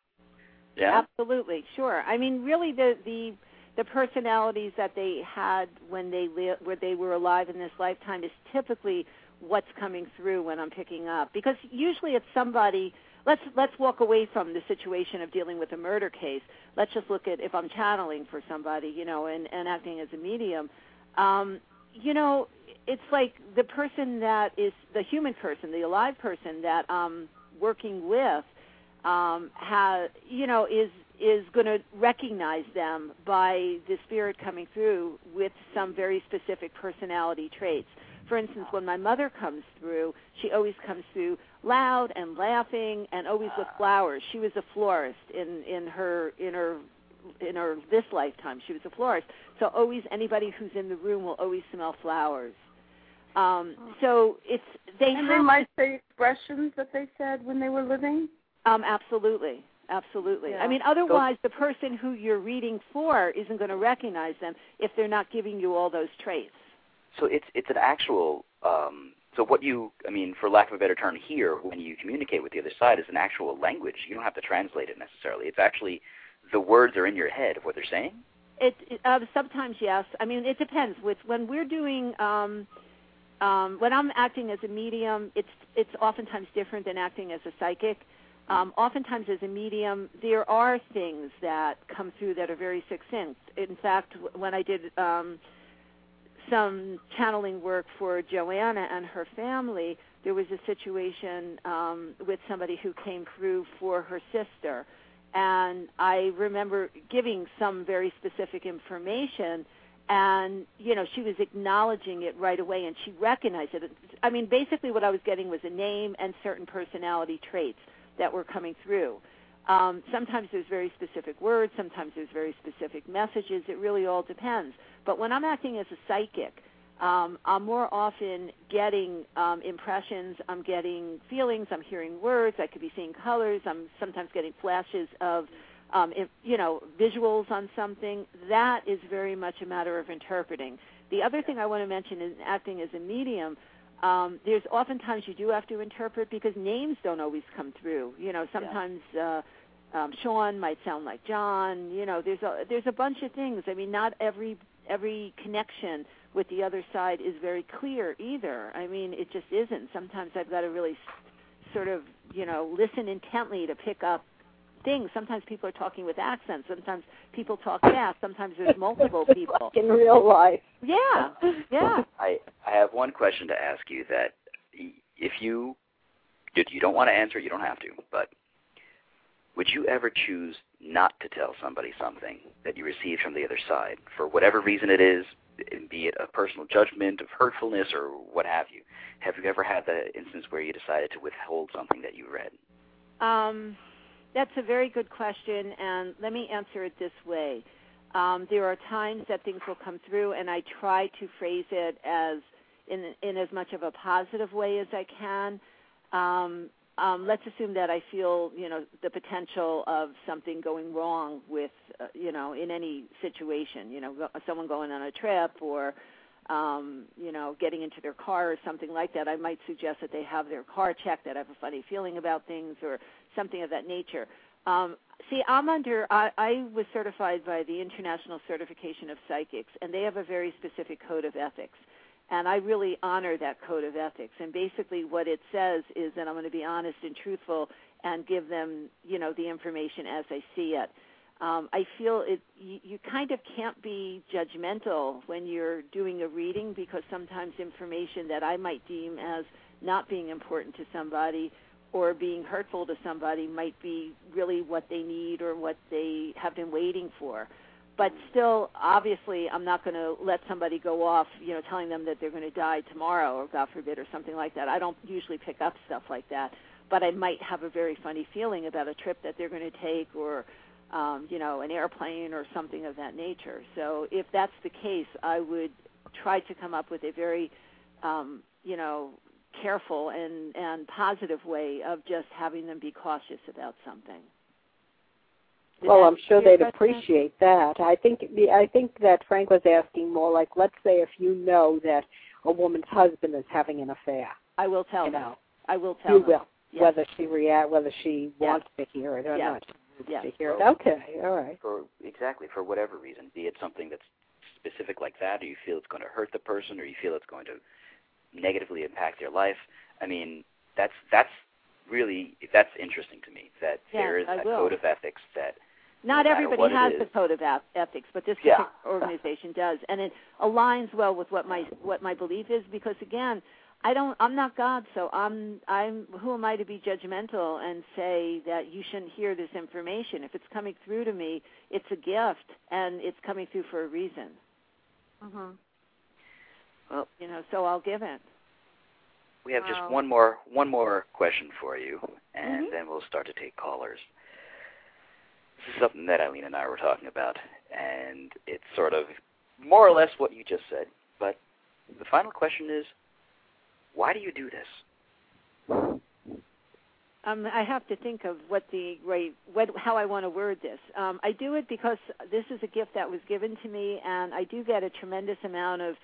yeah? Absolutely, sure. I mean, really, the the the personalities that they had when they li- where they were alive in this lifetime is typically what's coming through when I'm picking up. Because usually it's somebody. Let's let's walk away from the situation of dealing with a murder case. Let's just look at if I'm channeling for somebody, you know, and and acting as a medium. Um, you know, it's like the person that is the human person, the alive person that I'm working with um, has you know is is going to recognize them by the spirit coming through with some very specific personality traits. For instance, when my mother comes through, she always comes through loud and laughing and always with flowers. She was a florist in in her in her in her this lifetime. She was a florist. So always anybody who's in the room will always smell flowers. Um, so it's they And have they might say expressions that they said when they were living. um, absolutely, absolutely. Yeah. I mean, otherwise, the person who you're reading for isn't going to recognize them if they're not giving you all those traits. So it's it's an actual. Um, so what you, I mean, for lack of a better term, hear when you communicate with the other side is an actual language. You don't have to translate it necessarily. It's actually the words are in your head of what they're saying. It, it uh, sometimes yes. I mean, it depends. With when we're doing. Um, um, when I'm acting as a medium, it's it's oftentimes different than acting as a psychic. Um, oftentimes, as a medium, there are things that come through that are very succinct. In fact, when I did um, some channeling work for Joanna and her family, there was a situation um, with somebody who came through for her sister, and I remember giving some very specific information and you know she was acknowledging it right away and she recognized it. I mean basically what i was getting was a name and certain personality traits that were coming through um, sometimes there's very specific words sometimes there's very specific messages. It really all depends. But when i'm acting as a psychic um, i'm more often getting um, impressions. I'm getting feelings. I'm hearing words. I could be seeing colors. I'm sometimes getting flashes of um, if, you know, visuals on something, that is very much a matter of interpreting. The other thing I want to mention in acting as a medium, um, there's oftentimes you do have to interpret because names don't always come through. You know, sometimes uh, um, Sean might sound like John. You know, there's a there's a bunch of things. I mean, not every every connection with the other side is very clear either. I mean, it just isn't. Sometimes I've got to really sort of you know listen intently to pick up things. Sometimes people are talking with accents. Sometimes people talk fast. Sometimes there's multiple people. Like in real life. Yeah, yeah. I I have one question to ask you that if you you you don't want to answer, you don't have to, but would you ever choose not to tell somebody something that you received from the other side for whatever reason it is, be it a personal judgment of hurtfulness or what have you? Have you ever had the instance where you decided to withhold something that you read? Um, that's a very good question, and let me answer it this way. Um, there are times that things will come through, and I try to phrase it as in in as much of a positive way as I can. Um, um, let's assume that I feel, you know, the potential of something going wrong with, uh, you know, in any situation. You know, someone going on a trip or, um, you know, getting into their car or something like that. I might suggest that they have their car checked. That I have a funny feeling about things or something of that nature. Um, see, I'm under. I, I was certified by the International Certification of Psychics, and they have a very specific code of ethics. And I really honor that code of ethics. And basically, what it says is that I'm going to be honest and truthful and give them, you know, the information as I see it. Um, I feel it. You, you kind of can't be judgmental when you're doing a reading because sometimes information that I might deem as not being important to somebody or being hurtful to somebody might be really what they need or what they have been waiting for. But still, obviously, I'm not going to let somebody go off, you know, telling them that they're going to die tomorrow or God forbid or something like that. I don't usually pick up stuff like that, but I might have a very funny feeling about a trip that they're going to take or um, you know, an airplane or something of that nature. So if that's the case, I would try to come up with a very um, you know, careful and and positive way of just having them be cautious about something. Did well, I'm sure they'd question? appreciate that. I think the I think that Frank was asking more like, let's say if you know that a woman's husband is having an affair, I will tell you them. know, I will tell you them. will, Yes. whether she react, whether she Yes. wants to hear it or Yes. not. Yes. To hear it. Okay, all right. for exactly for whatever reason, be it something that's specific like that, or you feel it's going to hurt the person, or you feel it's going to negatively impact their life. I mean, that's that's really that's interesting to me that Yeah, there is I a will. code of ethics that Not no everybody has is. the code of ethics, but this Yeah. organization does, and it aligns well with what my what my belief is. Because again, I don't, I'm not God, so I'm, I'm, who am I to be judgmental and say that you shouldn't hear this information? If it's coming through to me, it's a gift, and it's coming through for a reason. Mhm. Well- you know, so I'll give it. we have Wow. just one more one more question for you, and Mhm. then we'll start to take callers. This is something that Eileen and I were talking about, and it's sort of more or less what you just said. But the final question is, why do you do this? Um, I have to think of what the right, what, how I want to word this. Um, I do it because this is a gift that was given to me, and I do get a tremendous amount of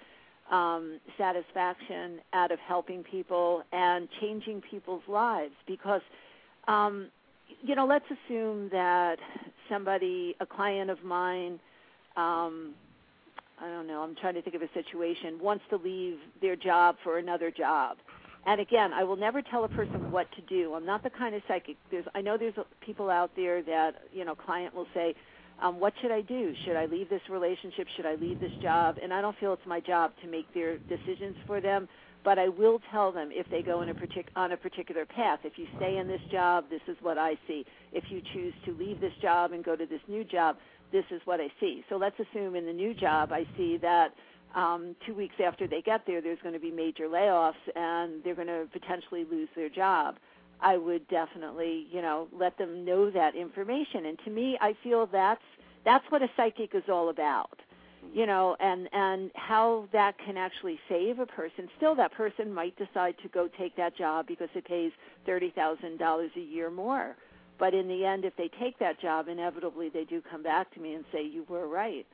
um, satisfaction out of helping people and changing people's lives. Because, um, you know, let's assume that somebody, a client of mine, um, I don't know, I'm trying to think of a situation, wants to leave their job for another job. And again, I will never tell a person what to do. I'm not the kind of psychic. There's, I know there's people out there that you know, client will say, um, "What should I do? Should I leave this relationship? Should I leave this job?" And I don't feel it's my job to make their decisions for them. But I will tell them if they go in a partic- on a particular path. If you stay in this job, this is what I see. If you choose to leave this job and go to this new job, this is what I see. So let's assume in the new job I see that um, two weeks after they get there, there's going to be major layoffs and they're going to potentially lose their job. I would definitely, you know, let them know that information. And to me, I feel that's that's what a psychic is all about, you know, and and how that can actually save a person. Still, that person might decide to go take that job because it pays thirty thousand dollars a year more. But in the end, if they take that job, inevitably they do come back to me and say, "You were right."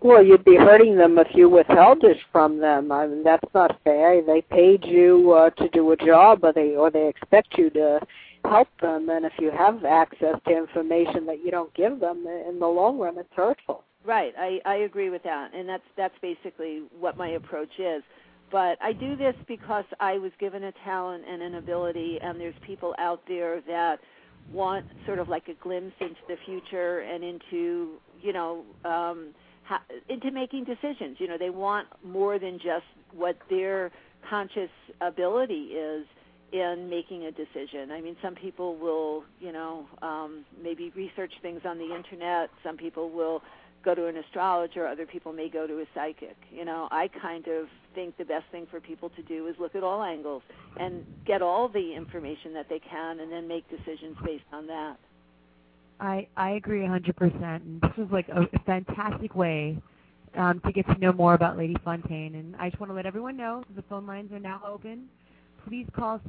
Well, you'd be hurting them if you withheld this from them. I mean, that's not fair. They paid you uh, to do a job, or they or they expect you to help them. And if you have access to information that you don't give them, in the long run, it's hurtful. Right, I, I agree with that, and that's that's basically what my approach is. But I do this because I was given a talent and an ability, and there's people out there that want sort of like a glimpse into the future and into you know um, ha- into making decisions. You know, they want more than just what their conscious ability is in making a decision. I mean, some people will, you know, um, maybe research things on the internet. Some people will go to an astrologer. Other people may go to a psychic. You know, I kind of think the best thing for people to do is look at all angles and get all the information that they can, and then make decisions based on that. I I agree 100%. And this was like a, fantastic way um, to get to know more about Lady Fontaine. And I just want to let everyone know the phone lines are now open. Please call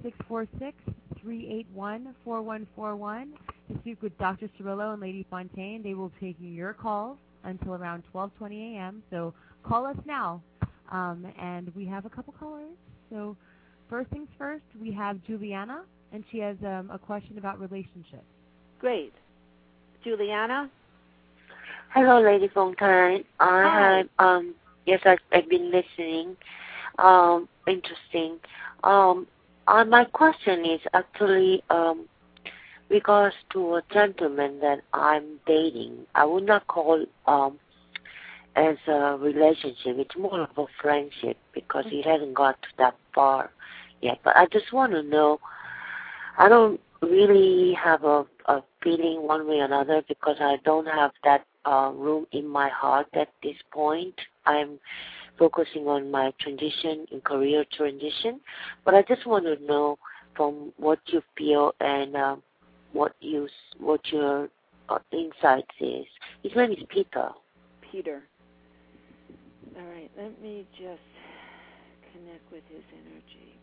646-381-4141 to speak with Dr. Cirillo and Lady Fontaine. They will take your calls until around 12:20 a.m. So call us now. Um, and we have a couple callers. So first things first, we have Juliana, and she has um, a question about relationships. Great, Juliana. Hello, Lady Fontaine. I have um yes, I've, I've been listening. Um, interesting. Um, uh, my question is actually um regards to a gentleman that I'm dating. I would not call um as a relationship. It's more of a friendship because he hasn't got to that far yet. But I just want to know. I don't really have a, a feeling one way or another because I don't have that uh, room in my heart at this point. I'm focusing on my transition in career transition, but I just want to know from what you feel and um, what you what your uh, insights is. His name is Peter. Peter. All right, let me just connect with his energy.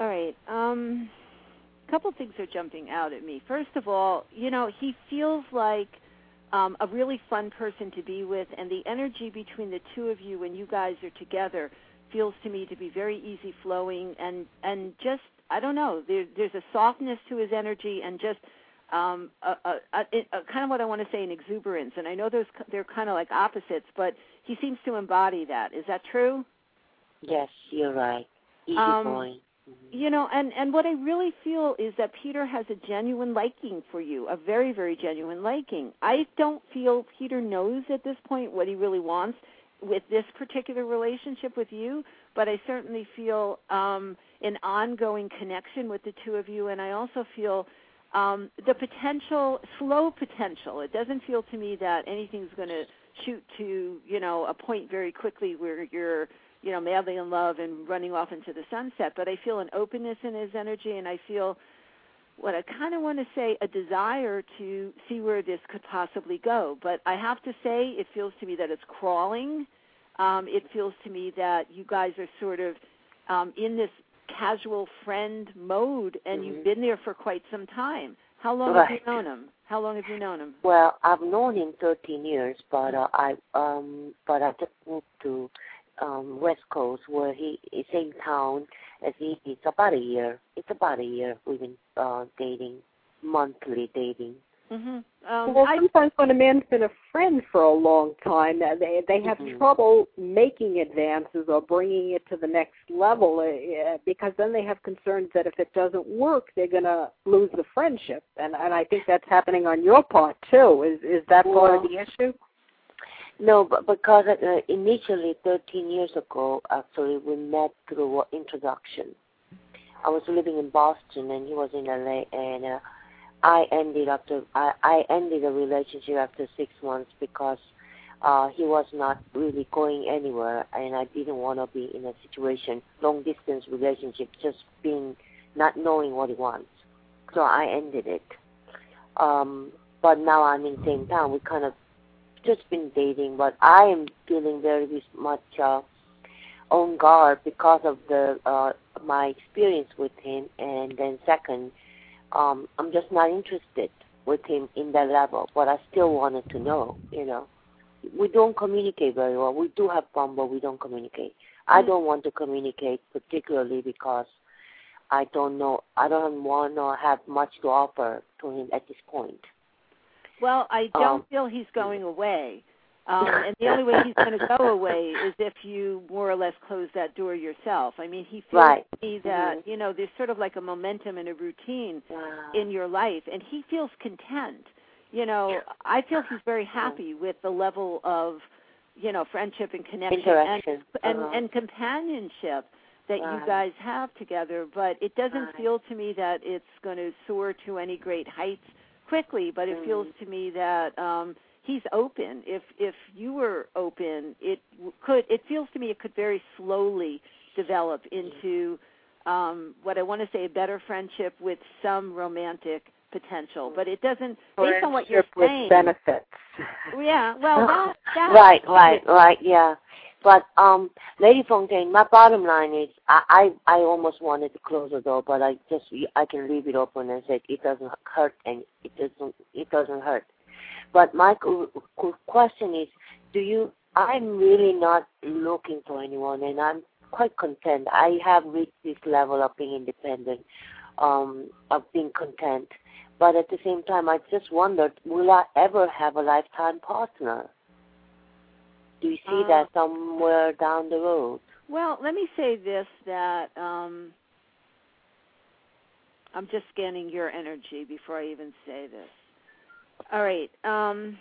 All right. Um a couple things are jumping out at me. First of all, you know, he feels like um, a really fun person to be with, and the energy between the two of you when you guys are together feels to me to be very easy flowing and and just I don't know. There, there's a softness to his energy and just um, a, a, a, a kind of what I want to say an exuberance. And I know those they're kind of like opposites, but he seems to embody that. Is that true? Yes, you're right. Easy Um, going. You know, and and what I really feel is that Peter has a genuine liking for you, a very very genuine liking. I don't feel Peter knows at this point what he really wants with this particular relationship with you, but I certainly feel um an ongoing connection with the two of you and I also feel um the potential slow potential. It doesn't feel to me that anything's going to shoot to, you know, a point very quickly where you're you know, madly in love and running off into the sunset, but I feel an openness in his energy and I feel what I kind of want to say a desire to see where this could possibly go. But I have to say, it feels to me that it's crawling. Um, it feels to me that you guys are sort of um, in this casual friend mode, and you've been there for quite some time. How long have you known him? How long have you known him? Well, I've known him 13 years, but uh, I um but I just moved to um West Coast where he is same town as he. It's about a year. It's about a year we've been uh dating, monthly dating. Hmm Um, well, I, sometimes when a man's been a friend for a long time, uh, they they have Mhm. trouble making advances or bringing it to the next level uh, because then they have concerns that if it doesn't work, they're going to lose the friendship, and and I think that's happening on your part too. Is is that part of the issue? No, but because uh, initially 13 years ago, actually, we met through introduction. I was living in Boston and he was in LA, and uh, I ended up I, I ended a relationship after six months because uh, he was not really going anywhere, and I didn't want to be in a situation long distance relationship, just being not knowing what he wants. So I ended it. Um, but now I'm in the same town. We kind of just been dating, but I am feeling very much uh, on guard because of the uh, my experience with him, and then second, um, I'm just not interested with him in that level. But I still wanted to know, you know, we don't communicate very well. We do have fun, but we don't communicate. I don't want to communicate particularly because I don't know. I don't want to have much to offer to him at this point. Well, I don't Um, feel he's going away. Um, and the only way he's going to go away is if you more or less close that door yourself. I mean, he feels Right. to me that, Mhm. you know, there's sort of like a momentum and a routine Wow. in your life, and he feels content. You know, I feel he's very happy with the level of, you know, friendship and connection and, and, Uh-huh. and companionship that you guys have together. But it doesn't Right. feel to me that it's going to soar to any great heights quickly, but it Mm. feels to me that um he's open. If if you were open, it could it feels to me it could very slowly develop into um what I want to say a better friendship with some romantic potential. But it doesn't based on what you're Friendship with saying. benefits. Yeah, well that, that right, right, right, yeah. But um, Lady Fontaine, my bottom line is I, I I almost wanted to close the door, but I just I can leave it open and say it doesn't hurt and it doesn't it doesn't hurt. But my qu- qu- question is, do you? I'm really not looking for anyone, and I'm quite content. I have reached this level of being independent, um, of being content. But at the same time, I just wondered, will I ever have a lifetime partner? Do you see Uh, that somewhere down the road? Well, let me say this that um I'm just scanning your energy before I even say this. All right. Um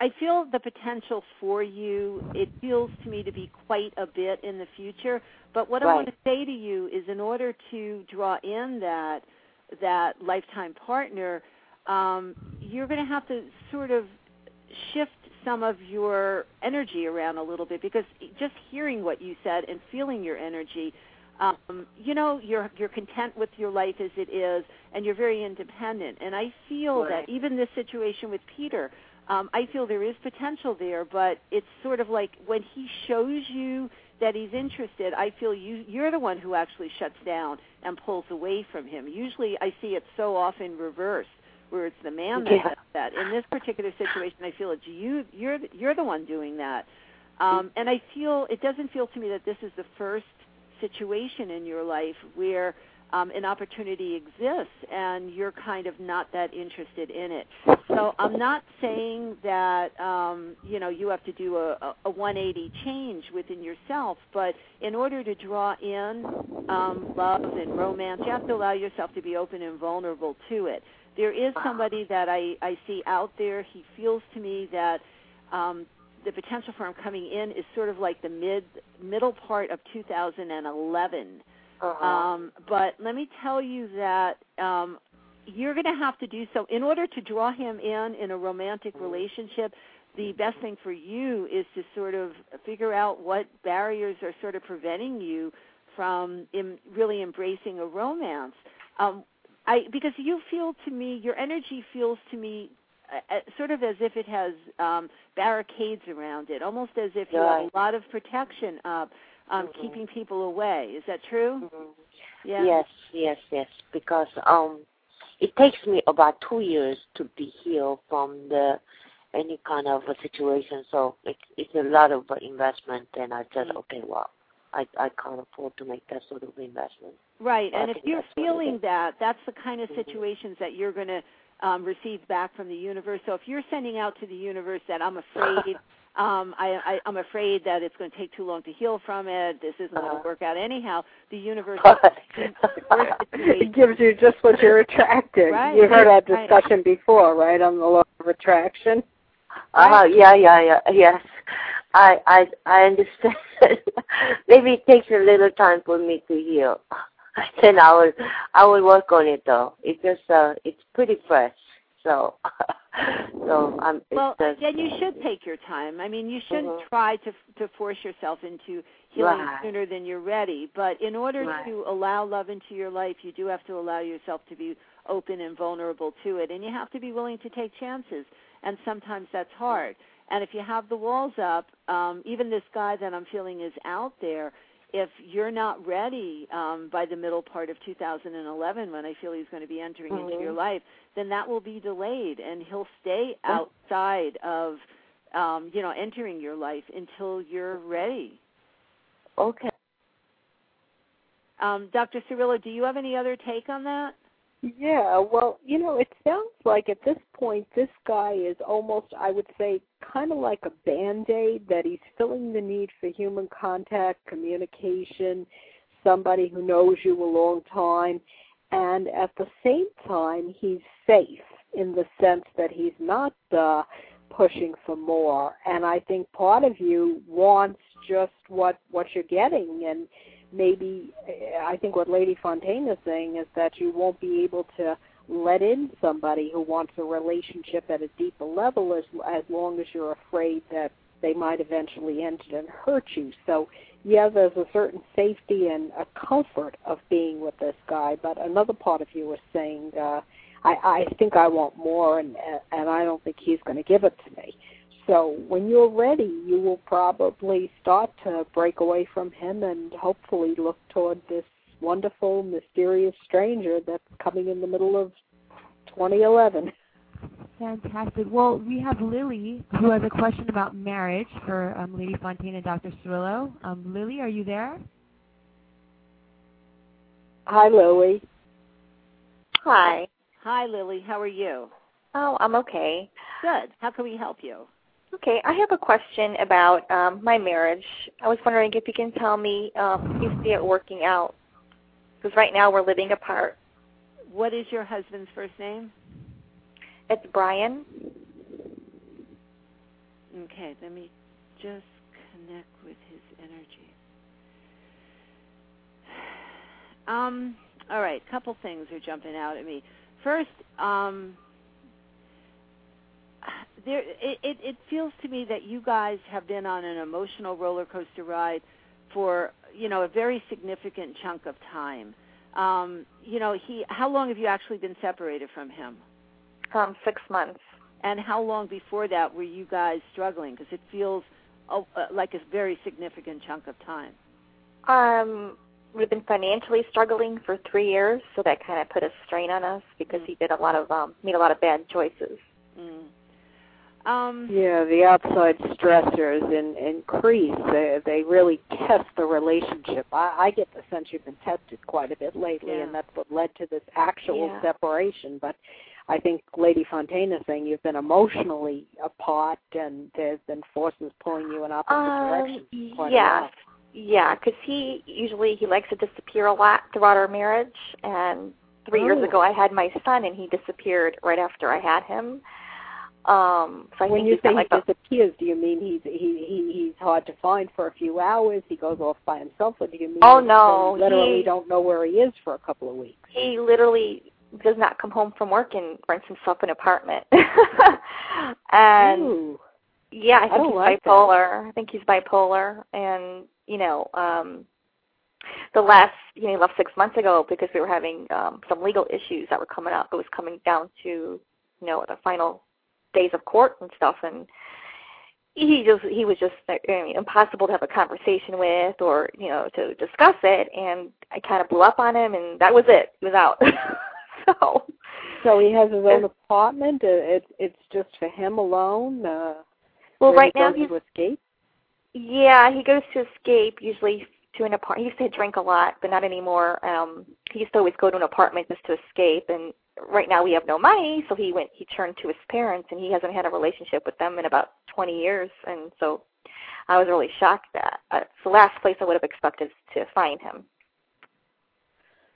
I feel the potential for you. It feels to me to be quite a bit in the future. But what I want to say to you is, in order to draw in that that lifetime partner, um, you're going to have to sort of shift some of your energy around a little bit because just hearing what you said and feeling your energy um you know you're you're content with your life as it is and you're very independent and i feel Right. that even this situation with peter um i feel there is potential there but it's sort of like when he shows you that he's interested, I feel you you're the one who actually shuts down and pulls away from him. Usually, I see it so often reversed, where it's the man that Yeah. does that. In this particular situation, I feel it's you. You're you're the one doing that, um, and I feel it doesn't feel to me that this is the first situation in your life where um, an opportunity exists and you're kind of not that interested in it. So I'm not saying that um, you know you have to do a, a a 180 change within yourself, but in order to draw in um, love and romance, you have to allow yourself to be open and vulnerable to it. There is somebody that I, I see out there. He feels to me that um, the potential for him coming in is sort of like the mid middle part of 2011. Uh-huh. Um, but let me tell you that um, you're going to have to do so in order to draw him in in a romantic relationship. The best thing for you is to sort of figure out what barriers are sort of preventing you from em- really embracing a romance. Um, I because you feel to me, your energy feels to me uh, sort of as if it has um, barricades around it, almost as if you have a lot of protection up, um, Mhm. keeping people away. Is that true? Mhm. Yeah. Yes, yes, yes. Because um, it takes me about two years to be healed from the any kind of a situation. So it's it's a lot of investment, and I said, Mm. okay, well, I I can't afford to make that sort of investment. Right. And if you're that's what it feeling that, that's the kind of Mhm. situations that you're going to um, receive back from the universe. So if you're sending out to the universe that I'm afraid, um, I, I, I'm afraid that it's going to take too long to heal from it. This isn't going Uh-huh. to work out anyhow. The universe. it gives you just what you're attracted. Right, You heard our right. discussion before, right, on the law of attraction. Uh, yeah, yeah, yeah, yes. I I I understand. Maybe it takes a little time for me to heal. then I will I will work on it though. It's just uh it's pretty fresh. So so I'm Well, just, then you should take your time. I mean, you shouldn't Mhm. try to to force yourself into healing Right. sooner than you're ready. But in order Right. to allow love into your life, you do have to allow yourself to be open and vulnerable to it, and you have to be willing to take chances. And sometimes that's hard. And if you have the walls up, um, even this guy that I'm feeling is out there. If you're not ready um, by the middle part of 2011, when I feel he's going to be entering into Mhm. your life, then that will be delayed, and he'll stay outside of, um, you know, entering your life until you're ready. okay. Um, Dr. Cirillo, do you have any other take on that? Yeah, well, you know, it sounds like at this point this guy is almost, I would say, kind of like a band aid that he's filling the need for human contact, communication, somebody who knows you a long time, and at the same time he's safe in the sense that he's not uh, pushing for more. And I think part of you wants just what what you're getting, and maybe I think what Lady Fontaine is saying is that you won't be able to let in somebody who wants a relationship at a deeper level as as long as you're afraid that they might eventually end it and hurt you. So yeah, there's a certain safety and a comfort of being with this guy, but another part of you is saying, uh, I, I think I want more, and and I don't think he's going to give it to me. So when you're ready, you will probably start to break away from him and hopefully look toward this wonderful, mysterious stranger that's coming in the middle of 2011. Fantastic. Well, we have Lily who has a question about marriage for um, Lady Fontaine and Dr. Cirillo. Um, Lily, are you there? Hi, Lily. Hi. Hi, Lily. How are you? Oh, I'm okay. Good. How can we help you? Okay, I have a question about um, my marriage. I was wondering if you can tell me um, if you see it working out. Because right now we're living apart. What is your husband's first name? It's Brian. Okay, let me just connect with his energy. Um, all right, a couple things are jumping out at me. First, um, there it, it, it feels to me that you guys have been on an emotional roller coaster ride for you know a very significant chunk of time. Um, you know, he. How long have you actually been separated from him? Um, six months. And how long before that were you guys struggling? Because it feels a, uh, like a very significant chunk of time? Um, we've been financially struggling for three years, so that kind of put a strain on us because he did a lot of um, made a lot of bad choices. Mm. Um, yeah, the outside stressors in, increase. They, they really test the relationship. I, I get the sense you've been tested quite a bit lately, Yeah. and that's what led to this actual Yeah. separation. But I think Lady Fontaine is saying you've been emotionally apart, and there's been forces pulling you in opposite Um, directions. yeah, yeah, because he usually he likes to disappear a lot throughout our marriage. And three years Oh. ago, I had my son, and he disappeared right after I had him. Um, so I when you got say like he disappears, do you mean he's he, he he's hard to find for a few hours? He goes off by himself, or do you mean Oh, no, literally he- don't know where he is for a couple of weeks? he literally does not come home from work and rents himself an apartment. and Ooh. yeah, I I think don't he's like that. bipolar. I think he's bipolar, and you know, um the last you know he left six months ago because we were having um some legal issues that were coming up. It was coming down to you know the final days of court and stuff, and he just he was just I mean, impossible to have a conversation with or you know to discuss it, and I kind of blew up on him, and that was it. He was out. so So he has his own apartment. Uh, it's it's just for him alone. Uh, well, right he now he's to escape. Yeah, he goes to escape usually to an apartment. He used to drink a lot, but not anymore. Um he used to always go to an apartment just to escape and right now we have no money, so he went he turned to his parents and he hasn't had a relationship with them in about 20 years and so I was really shocked that uh, it's the last place I would have expected to find him.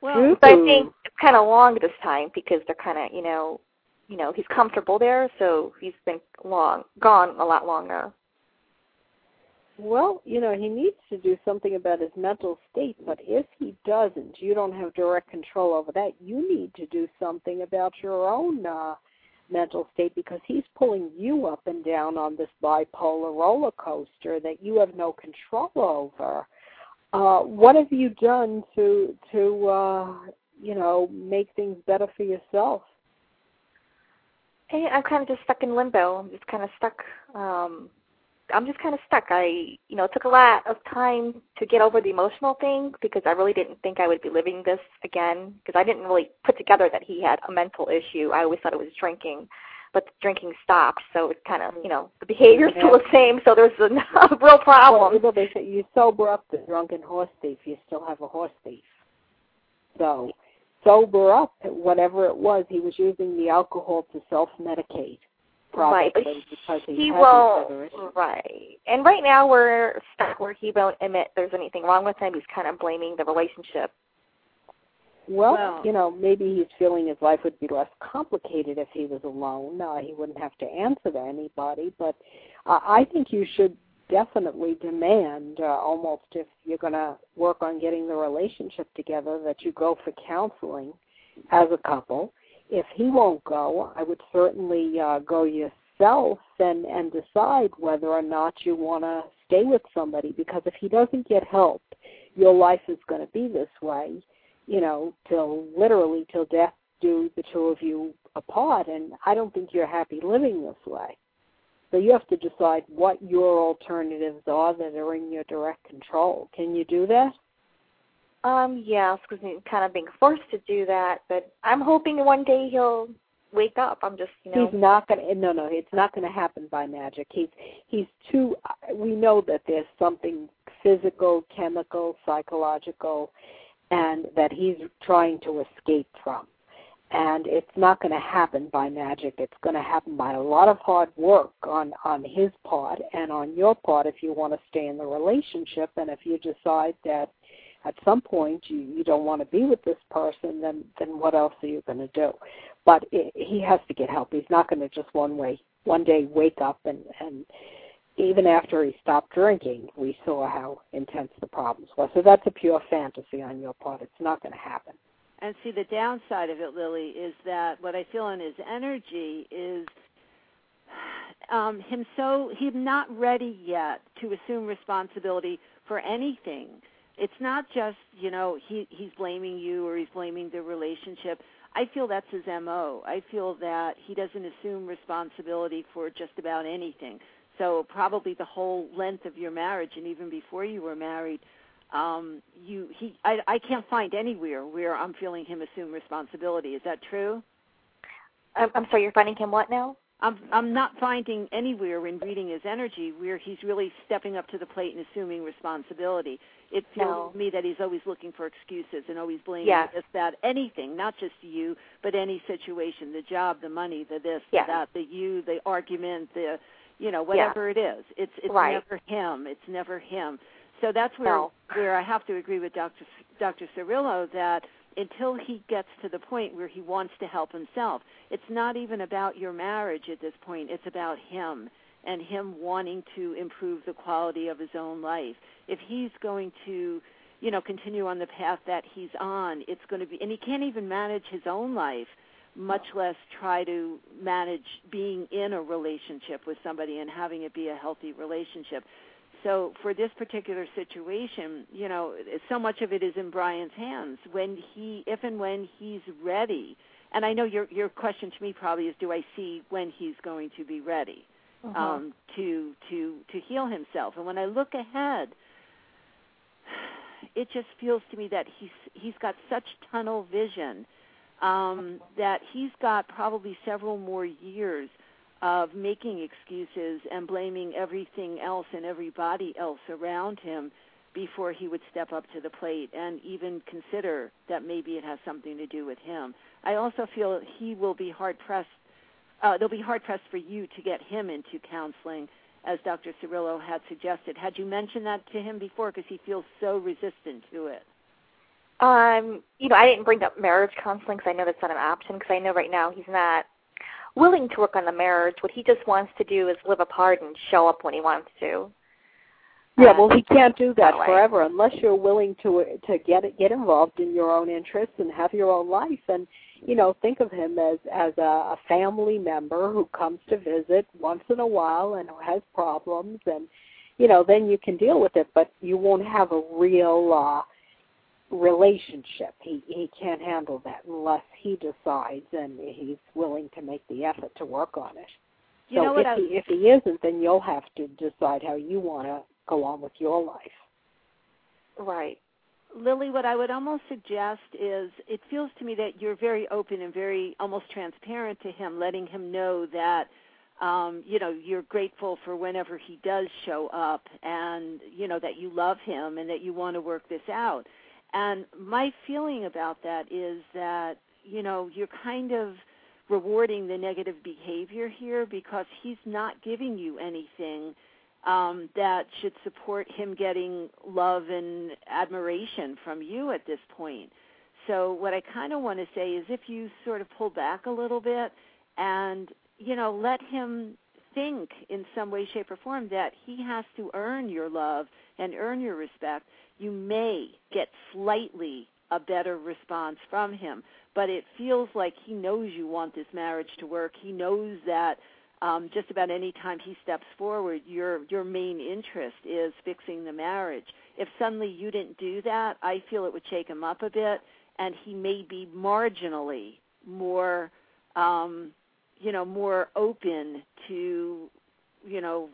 Well, But I think it's kind of long this time because they're kind of, you know, you know, he's comfortable there, so he's been long gone a lot longer. Well, you know, he needs to do something about his mental state, but if he doesn't, you don't have direct control over that. You need to do something about your own uh mental state because he's pulling you up and down on this bipolar roller coaster that you have no control over. Uh what have you done to to uh you know, make things better for yourself? Hey, I'm kind of just stuck in limbo. I'm just kind of stuck. Um, I'm just kind of stuck. I, you know, it took a lot of time to get over the emotional thing because I really didn't think I would be living this again because I didn't really put together that he had a mental issue. I always thought it was drinking, but the drinking stopped. So it kind of, you know, the behavior is still the same. So there's a, a real problem. Well, they say you sober up the drunken horse thief, you still have a horse thief. So sober up, whatever it was, he was using the alcohol to self-medicate, Right, but because he, he won't. these other issues. Right. And right now we're stuck where he won't admit there's anything wrong with him. He's kind of blaming the relationship. Well, Well- you know, maybe he's feeling his life would be less complicated if he was alone. Uh, he wouldn't have to answer to anybody. But uh, I think you should definitely demand, uh, almost if you're going to work on getting the relationship together, that you go for counseling as a couple. If he won't go, I would certainly uh, go yourself and and decide whether or not you want to stay with somebody. Because if he doesn't get help, your life is going to be this way you know, till literally till death do the two of you apart and I don't think you're happy living this way. So you have to decide what your alternatives are that are in your direct control. Can you do that? Um, yes, because I'm kind of being forced to do that. But I'm hoping one day he'll wake up. I'm just, you know. He's not going to no no, it's not going to happen by magic. He's he's too we know that there's something physical, chemical, psychological and that he's trying to escape from. And it's not going to happen by magic. It's going to happen by a lot of hard work on on his part and on your part if you want to stay in the relationship and if you decide that at some point you you don't want to be with this person then then what else are you going to do? But it, he has to get help. He's not going to just one way one day wake up and and even after he stopped drinking, we saw how intense the problems were. So that's a pure fantasy on your part. It's not going to happen. And see, the downside of it, Lily, is that what I feel in his energy is um, him so he's not ready yet to assume responsibility for anything. It's not just you know he he's blaming you or he's blaming the relationship. I feel that's his mo. I feel that he doesn't assume responsibility for just about anything. So probably the whole length of your marriage, and even before you were married, um, you he I, I can't find anywhere where I'm feeling him assume responsibility. Is that true? I'm, I'm sorry, you're finding him what now? I'm I'm not finding anywhere in reading his energy where he's really stepping up to the plate and assuming responsibility. It feels No. to me that he's always looking for excuses and always blaming Yes. this, that, anything, not just you, but any situation, the job, the money, the this, Yes. the that, the you, the argument, the you know, whatever it is. It's it's Right. never him. It's never him. So that's where No. where I have to agree with Dr. Dr. Cirillo that until he gets to the point where he wants to help himself, it's not even about your marriage at this point. It's about him and him wanting to improve the quality of his own life. If he's going to, you know, continue on the path that he's on, it's going to be and he can't even manage his own life, much less try to manage being in a relationship with somebody and having it be a healthy relationship. So for this particular situation, you know, so much of it is in Brian's hands. When he, if and when he's ready, and I know your your question to me probably is, do I see when he's going to be ready Mhm. um, to to to heal himself? And when I look ahead, it just feels to me that he's he's got such tunnel vision um, that he's got probably several more years of making excuses and blaming everything else and everybody else around him before he would step up to the plate and even consider that maybe it has something to do with him. I also feel he will be hard pressed. Uh, they'll be hard pressed for you to get him into counseling, as Dr. Cirillo had suggested. Had you mentioned that to him before? Because he feels so resistant to it. Um, you know, I didn't bring up marriage counseling because I know that's not an option because I know right now he's not willing to work on the marriage. What he just wants to do is live apart and show up when he wants to. Yeah, Uh, well, he can't do that way. forever unless you're willing to to get get involved in your own interests and have your own life. And you know, think of him as as a, a family member who comes to visit once in a while and who has problems, and you know, then you can deal with it. But you won't have a real uh, relationship. He he can't handle that unless he decides and he's willing to make the effort to work on it. You so if he if he isn't, then you'll have to decide how you want to go on with your life. Right. Lily, what I would almost suggest is it feels to me that you're very open and very almost transparent to him, letting him know that um, you know, you're grateful for whenever he does show up and you know that you love him and that you want to work this out. And my feeling about that is that, you know, you're kind of rewarding the negative behavior here because he's not giving you anything um, that should support him getting love and admiration from you at this point. So what I kind of want to say is if you sort of pull back a little bit and you know let him think in some way shape or form that he has to earn your love and earn your respect you may get slightly a better response from him but it feels like he knows you want this marriage to work he knows that um, just about any time he steps forward, your your main interest is fixing the marriage. If suddenly you didn't do that, I feel it would shake him up a bit, and he may be marginally more, um, you know, more open to, you know,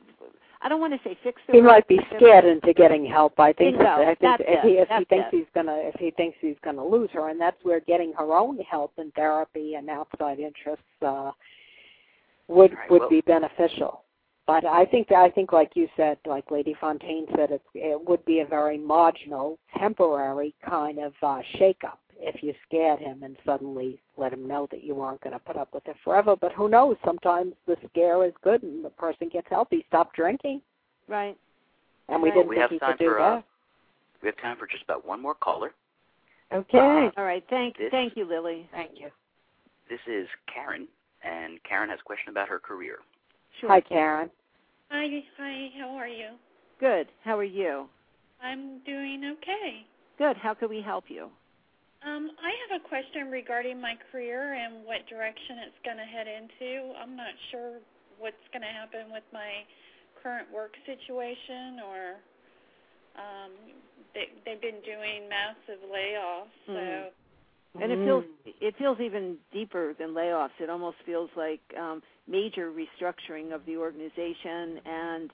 I don't want to say fix the He might be scared into getting help. I think. Bingo. I think That's if he if he thinks it. he's gonna if he thinks he's gonna lose her, and that's where getting her own help and therapy and outside interests uh, would Right, would well- be beneficial. But I think that, I think like you said, like Lady Fontaine said, it, it would be a very marginal, temporary kind of uh, shakeup if you scared him and suddenly let him know that you aren't going to put up with it forever. But who knows? Sometimes the scare is good and the person gets healthy. Stop drinking. Right. And we Right. didn't We think have he time could do for uh, that. we have time for just about one more caller. Okay. All right. Thank This- thank you, Lily. Thank you. This is Karen, and Karen has a question about her career. Sure. Hi, Karen. Hi, hi. How are you? Good. How are you? I'm doing okay. Good. How can we help you? Um, I have a question regarding my career and what direction it's going to head into. I'm not sure what's going to happen with my current work situation, or um, they, they've been doing massive layoffs. So Mhm. And it feels it feels even deeper than layoffs. It almost feels like um, major restructuring of the organization, and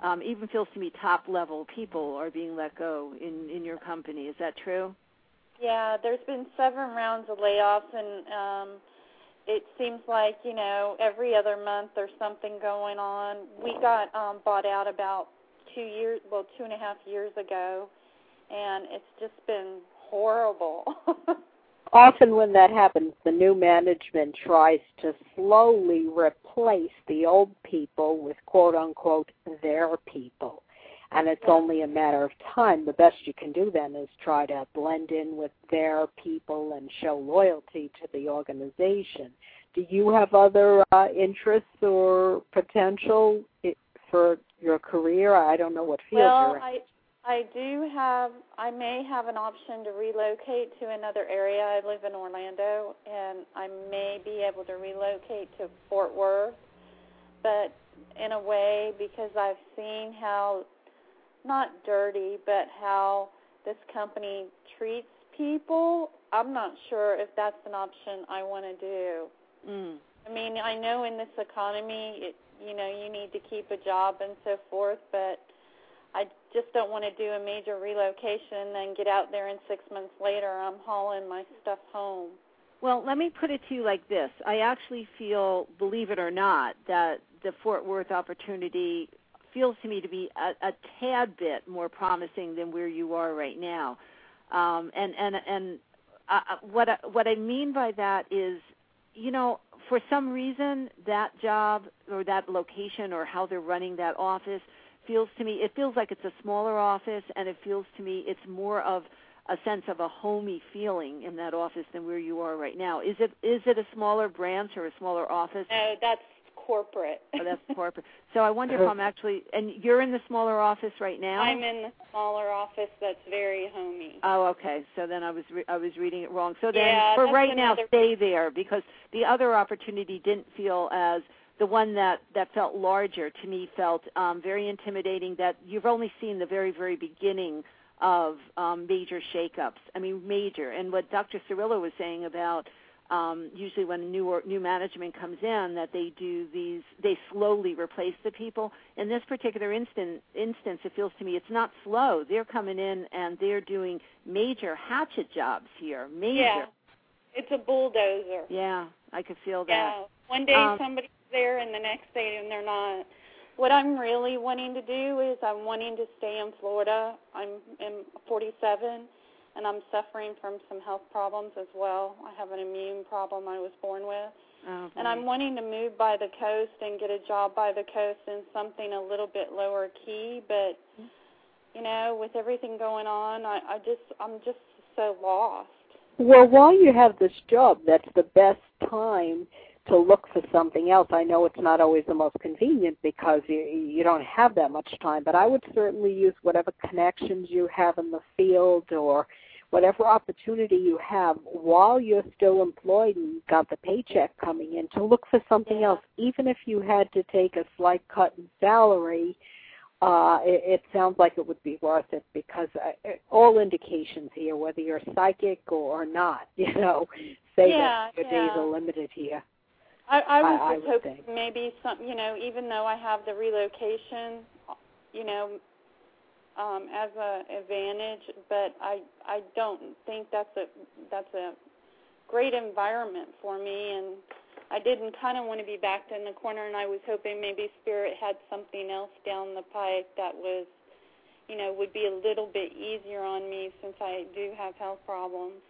um, even feels to me top level people are being let go in in your company. Is that true? Yeah, there's been seven rounds of layoffs, and um, it seems like you know every other month there's something going on. We got um, bought out about two years, well, two and a half years ago, and it's just been horrible. Often, when that happens, the new management tries to slowly replace the old people with quote unquote their people. And it's only a matter of time. The best you can do then is try to blend in with their people and show loyalty to the organization. Do you have other uh, interests or potential for your career? I don't know what field well, you're in. I I do have I may have an option to relocate to another area. I live in Orlando and I may be able to relocate to Fort Worth. But in a way because I've seen how not dirty, but how this company treats people, I'm not sure if that's an option I want to do. Mm. I mean, I know in this economy, it, you know, you need to keep a job and so forth, but I just don't want to do a major relocation and then get out there and 6 months later I'm hauling my stuff home. Well, let me put it to you like this. I actually feel, believe it or not, that the Fort Worth opportunity feels to me to be a, a tad bit more promising than where you are right now. Um, and and and uh, what I, what I mean by that is, you know, for some reason that job or that location or how they're running that office feels to me it feels like it's a smaller office and it feels to me it's more of a sense of a homey feeling in that office than where you are right now. Is it is it a smaller branch or a smaller office? No, that's corporate. oh, that's corporate. So I wonder if I'm actually and you're in the smaller office right now. I'm in the smaller office that's very homey. Oh, okay. So then I was re- I was reading it wrong. So then yeah, for right now, stay there because the other opportunity didn't feel as the one that that felt larger to me felt um, very intimidating. That you've only seen the very very beginning of um, major shakeups. I mean, major. And what Dr. Cirillo was saying about um, usually when a new or, new management comes in, that they do these, they slowly replace the people. In this particular instant, instance, it feels to me it's not slow. They're coming in and they're doing major hatchet jobs here. Major. Yeah. It's a bulldozer. Yeah, I could feel that. Yeah. One day Um, somebody's there and the next day and they're not. What I'm really wanting to do is I'm wanting to stay in Florida. I'm am 47 and I'm suffering from some health problems as well. I have an immune problem I was born with. Oh, And I'm wanting to move by the coast and get a job by the coast in something a little bit lower key, but you know, with everything going on, I, I just I'm just so lost. Well, while you have this job, that's the best time to look for something else. I know it's not always the most convenient because you you don't have that much time, but I would certainly use whatever connections you have in the field or whatever opportunity you have while you're still employed and got the paycheck coming in to look for something else. Even if you had to take a slight cut in salary uh it, it sounds like it would be worth it because uh, all indications here whether you're psychic or not you know say Yeah, that your days are limited here I, I was I- I just would hoping maybe some, you know, even though I have the relocation, you know, um, as a advantage, but I I don't think that's a that's a great environment for me, and I didn't kind of want to be backed in the corner, and I was hoping maybe Spirit had something else down the pike that was, you know, would be a little bit easier on me since I do have health problems.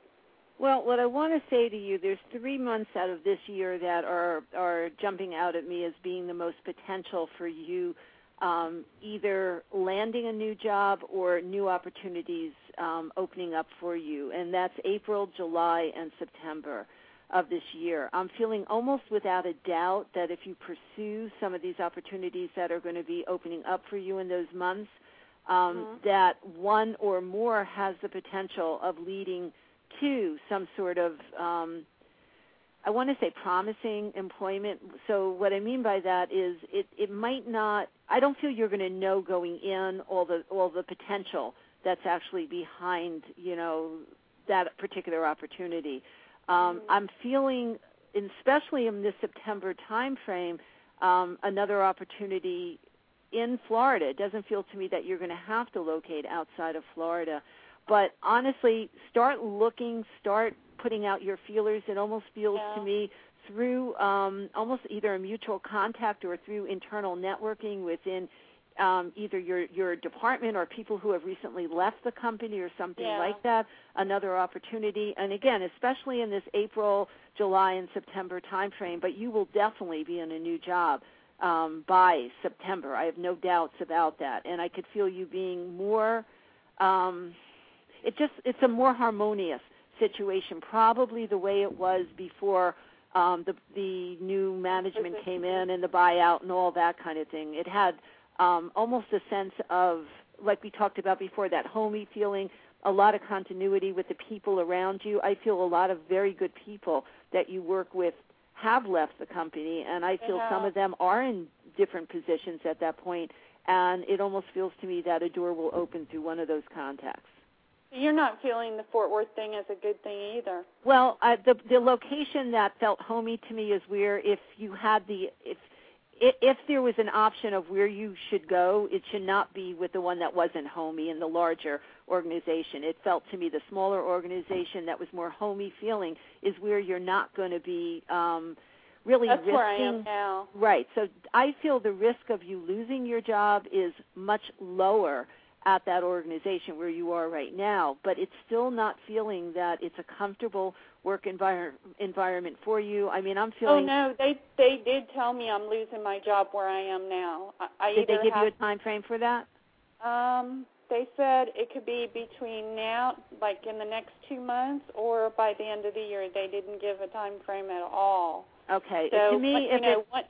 Well, what I want to say to you, there's three months out of this year that are are jumping out at me as being the most potential for you, um, either landing a new job or new opportunities um, opening up for you, and that's April, July, and September of this year. I'm feeling almost without a doubt that if you pursue some of these opportunities that are going to be opening up for you in those months, um, that one or more has the potential of leading to some sort of um, I want to say promising employment. So what I mean by that is it it might not I don't feel you're going to know going in all the all the potential that's actually behind, you know, that particular opportunity. Um, I'm feeling, especially in this September time frame, um, another opportunity in Florida. It doesn't feel to me that you're going to have to locate outside of Florida. But honestly, start looking, start putting out your feelers. It almost feels Yeah. to me through um, almost either a mutual contact or through internal networking within um, either your your department or people who have recently left the company or something Yeah. like that. Another opportunity, and again, especially in this April, July, and September timeframe. But you will definitely be in a new job um, by September. I have no doubts about that, and I could feel you being more. Um, it just it's a more harmonious situation, probably the way it was before um, the the new management came in and the buyout and all that kind of thing. It had um, almost a sense of like we talked about before that homey feeling, a lot of continuity with the people around you. I feel a lot of very good people that you work with have left the company, and I feel some of them are in different positions at that point, and it almost feels to me that a door will open through one of those contacts. You're not feeling the Fort Worth thing as a good thing either. Well, uh, the the location that felt homey to me is where if you had the if i- if there was an option of where you should go, it should not be with the one that wasn't homey in the larger organization. It felt to me the smaller organization that was more homey feeling is where you're not going to be um really That's risking where I am now. Right. So I feel the risk of you losing your job is much lower at that organization where you are right now, but it's still not feeling that it's a comfortable work envir- environment for you. I mean, I'm feeling. Oh no, they they did tell me I'm losing my job where I am now. I, I Did they give have, you a time frame for that? Um, they said it could be between now, like in the next two months, or by the end of the year. They didn't give a time frame at all. Okay. So to me, but, you if know, it, one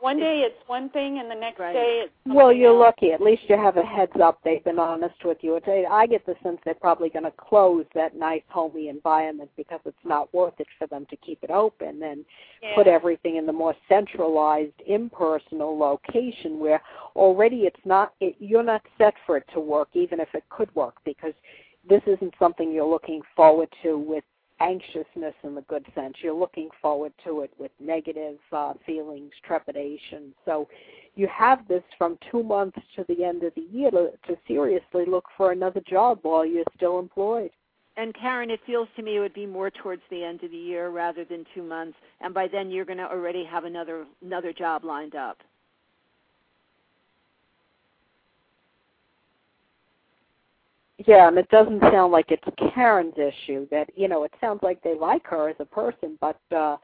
one day it's one thing, and the next Right. day it's Well, you're else. lucky. At least you have a heads up. They've been honest with you. I get the sense they're probably going to close that nice, homey environment because it's not worth it for them to keep it open and Yeah. put everything in the more centralized, impersonal location where already it's not. It, you're not set for it to work, even if it could work, because this isn't something you're looking forward to with anxiousness in the good sense. You're looking forward to it with negative uh, feelings, trepidation. So you have this from two months to the end of the year to, to seriously look for another job while you're still employed. and Karen, it feels to me it would be more towards the end of the year rather than two months, and by then you're going to already have another another job lined up. Yeah, and it doesn't sound like it's Karen's issue. That you know, it sounds like they like her as a person, but uh,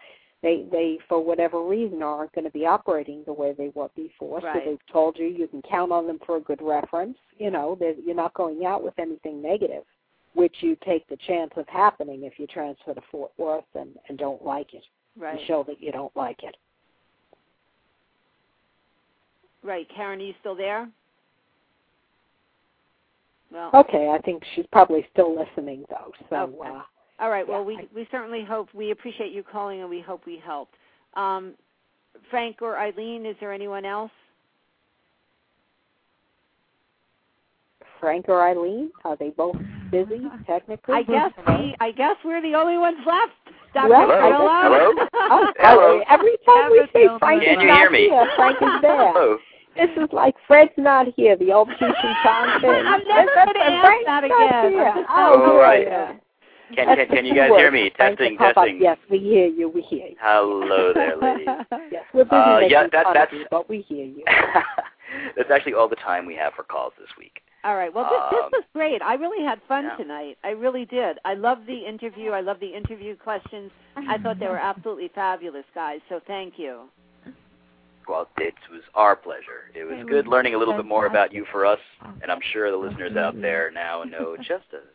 they they for whatever reason aren't going to be operating the way they were before. Right. So they've told you you can count on them for a good reference. You know, you're not going out with anything negative, which you take the chance of happening if you transfer to Fort Worth and and don't like it. Right. And show that you don't like it. Right, Karen, are you still there? Well, Okay, I think she's probably still listening though. So. Okay. Uh, All right. Well, Yeah, we we certainly hope we appreciate you calling, and we hope we helped. Um, Frank or Eileen, is there anyone else? Frank or Eileen? Are they both busy technically? I guess we I guess we're the only ones left. Dr. Well, Hello. Oh, Hello. Every time we say feel Frank Can is you not hear me? here, Frank is there. Oh, This is like Fred's not here, the old Cheech and Chong thing. I'm never gonna ask Frank's that again. here. Oh, All right. yeah. can, can, can you guys hear me? for Testing, up. testing. Yes, we hear you. We hear you. Hello there, ladies. Yes, we're busy Uh, making yeah, that- fun that's- of you, but we hear you. That's actually all the time we have for calls this week. All right. Well, this, this Um, was great. I really had fun yeah. tonight. I really did. I loved the interview. I loved the interview questions. I thought they were absolutely fabulous, guys. So thank you. Well, it was our pleasure. It was good learning a little bit more about you for us, and I'm sure the listeners out there now know just a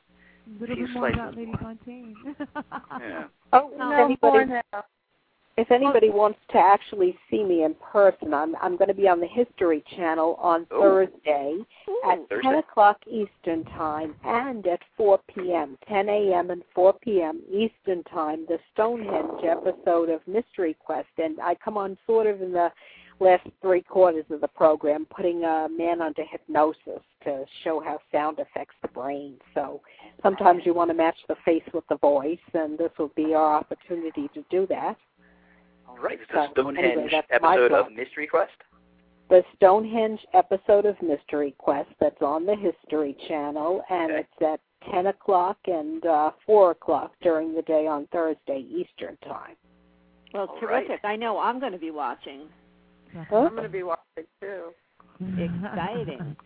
A little few bit more about slices Lady more. Fontaine. yeah. Oh, No, if anybody, if anybody wants to actually see me in person, I'm I'm going to be on the History Channel on Ooh. Thursday at Thursday. 10 o'clock Eastern Time and at 4 p.m., 10 a.m. and 4 p.m. Eastern Time, the Stonehenge episode of Mystery Quest. And I come on sort of in the last three quarters of the program, putting a man under hypnosis to show how sound affects the brain. So sometimes you want to match the face with the voice, and this will be our opportunity to do that. All right, it's So, a Stonehenge anyway, episode of. Mystery Quest. The Stonehenge episode of Mystery Quest that's on the History Channel, and Okay. it's at 10 o'clock and uh, 4 o'clock during the day on Thursday Eastern Time. Well, All terrific. right. I know I'm going to be watching. Huh? I'm going to be watching too. Exciting.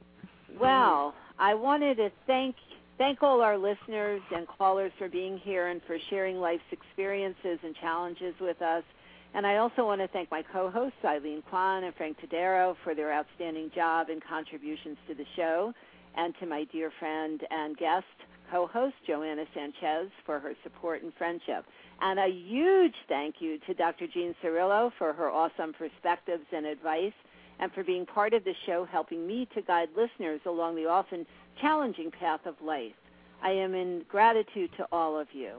Well, I wanted to thank thank all our listeners and callers for being here and for sharing life's experiences and challenges with us. And I also want to thank my co-hosts Eileen Kwan and Frank Todaro for their outstanding job and contributions to the show, and to my dear friend and guest co-host Joanna Sanchez for her support and friendship. And a huge thank you to Dr. Jean Cirillo for her awesome perspectives and advice and for being part of the show, helping me to guide listeners along the often challenging path of life. I am in gratitude to all of you.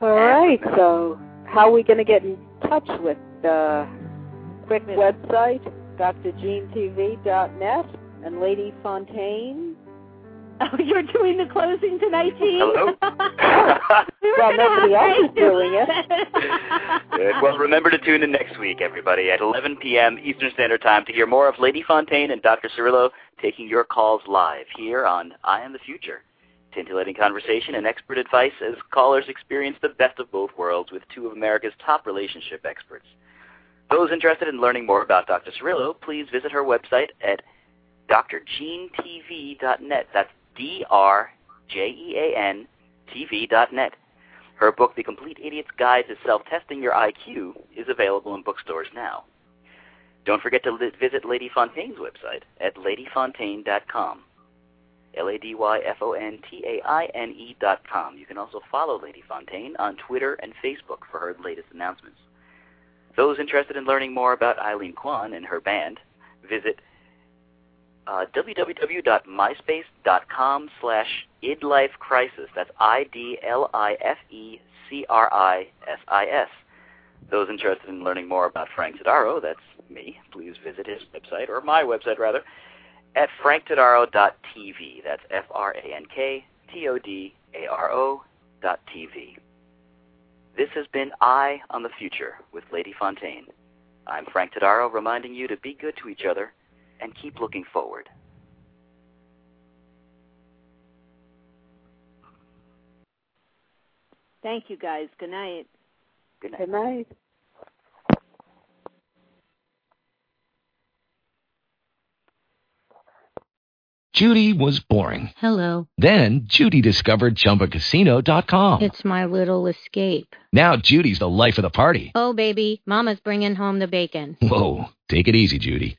All right, so how are we going to get in touch with the quick website, drjeantv.net, and Lady Fontaine? Oh, you're doing the closing tonight, Jean? Hello? we Well, nobody else is doing it. Well, remember to tune in next week, everybody, at 11 p.m. Eastern Standard Time to hear more of Lady Fontaine and Dr. Cirillo taking your calls live here on Eye on the Future. Scintillating conversation and expert advice as callers experience the best of both worlds with two of America's top relationship experts. Those interested in learning more about Dr. Cirillo, please visit her website at drjeantv.net. That's D-R-J-E-A-N TV.net. Her book, The Complete Idiot's Guide to Self-Testing Your IQ, is available in bookstores now. Don't forget to li- visit Lady Fontaine's website at ladyfontaine.com. L-A-D-Y-F-O-N-T-A-I-N-E dot com. You can also follow Lady Fontaine on Twitter and Facebook for her latest announcements. Those interested in learning more about Eileen Kwan and her band, visit uh, www.myspace.com slash idlifecrisis. That's I-D-L-I-F-E-C-R-I-S-I-S. Those interested in learning more about Frank Todaro, that's me, please visit his website, or my website rather, at franktodaro.tv. That's F-R-A-N-K-T-O-D-A-R-O dot TV. This has been Eye on the Future with Lady Fontaine. I'm Frank Todaro reminding you to be good to each other and keep looking forward. Thank you, guys. Good night. Good night. Good night. Judy was boring. Hello. Then Judy discovered ChumbaCasino.com. It's my little escape. Now Judy's the life of the party. Oh, baby, Mama's bringing home the bacon. Whoa, take it easy, Judy.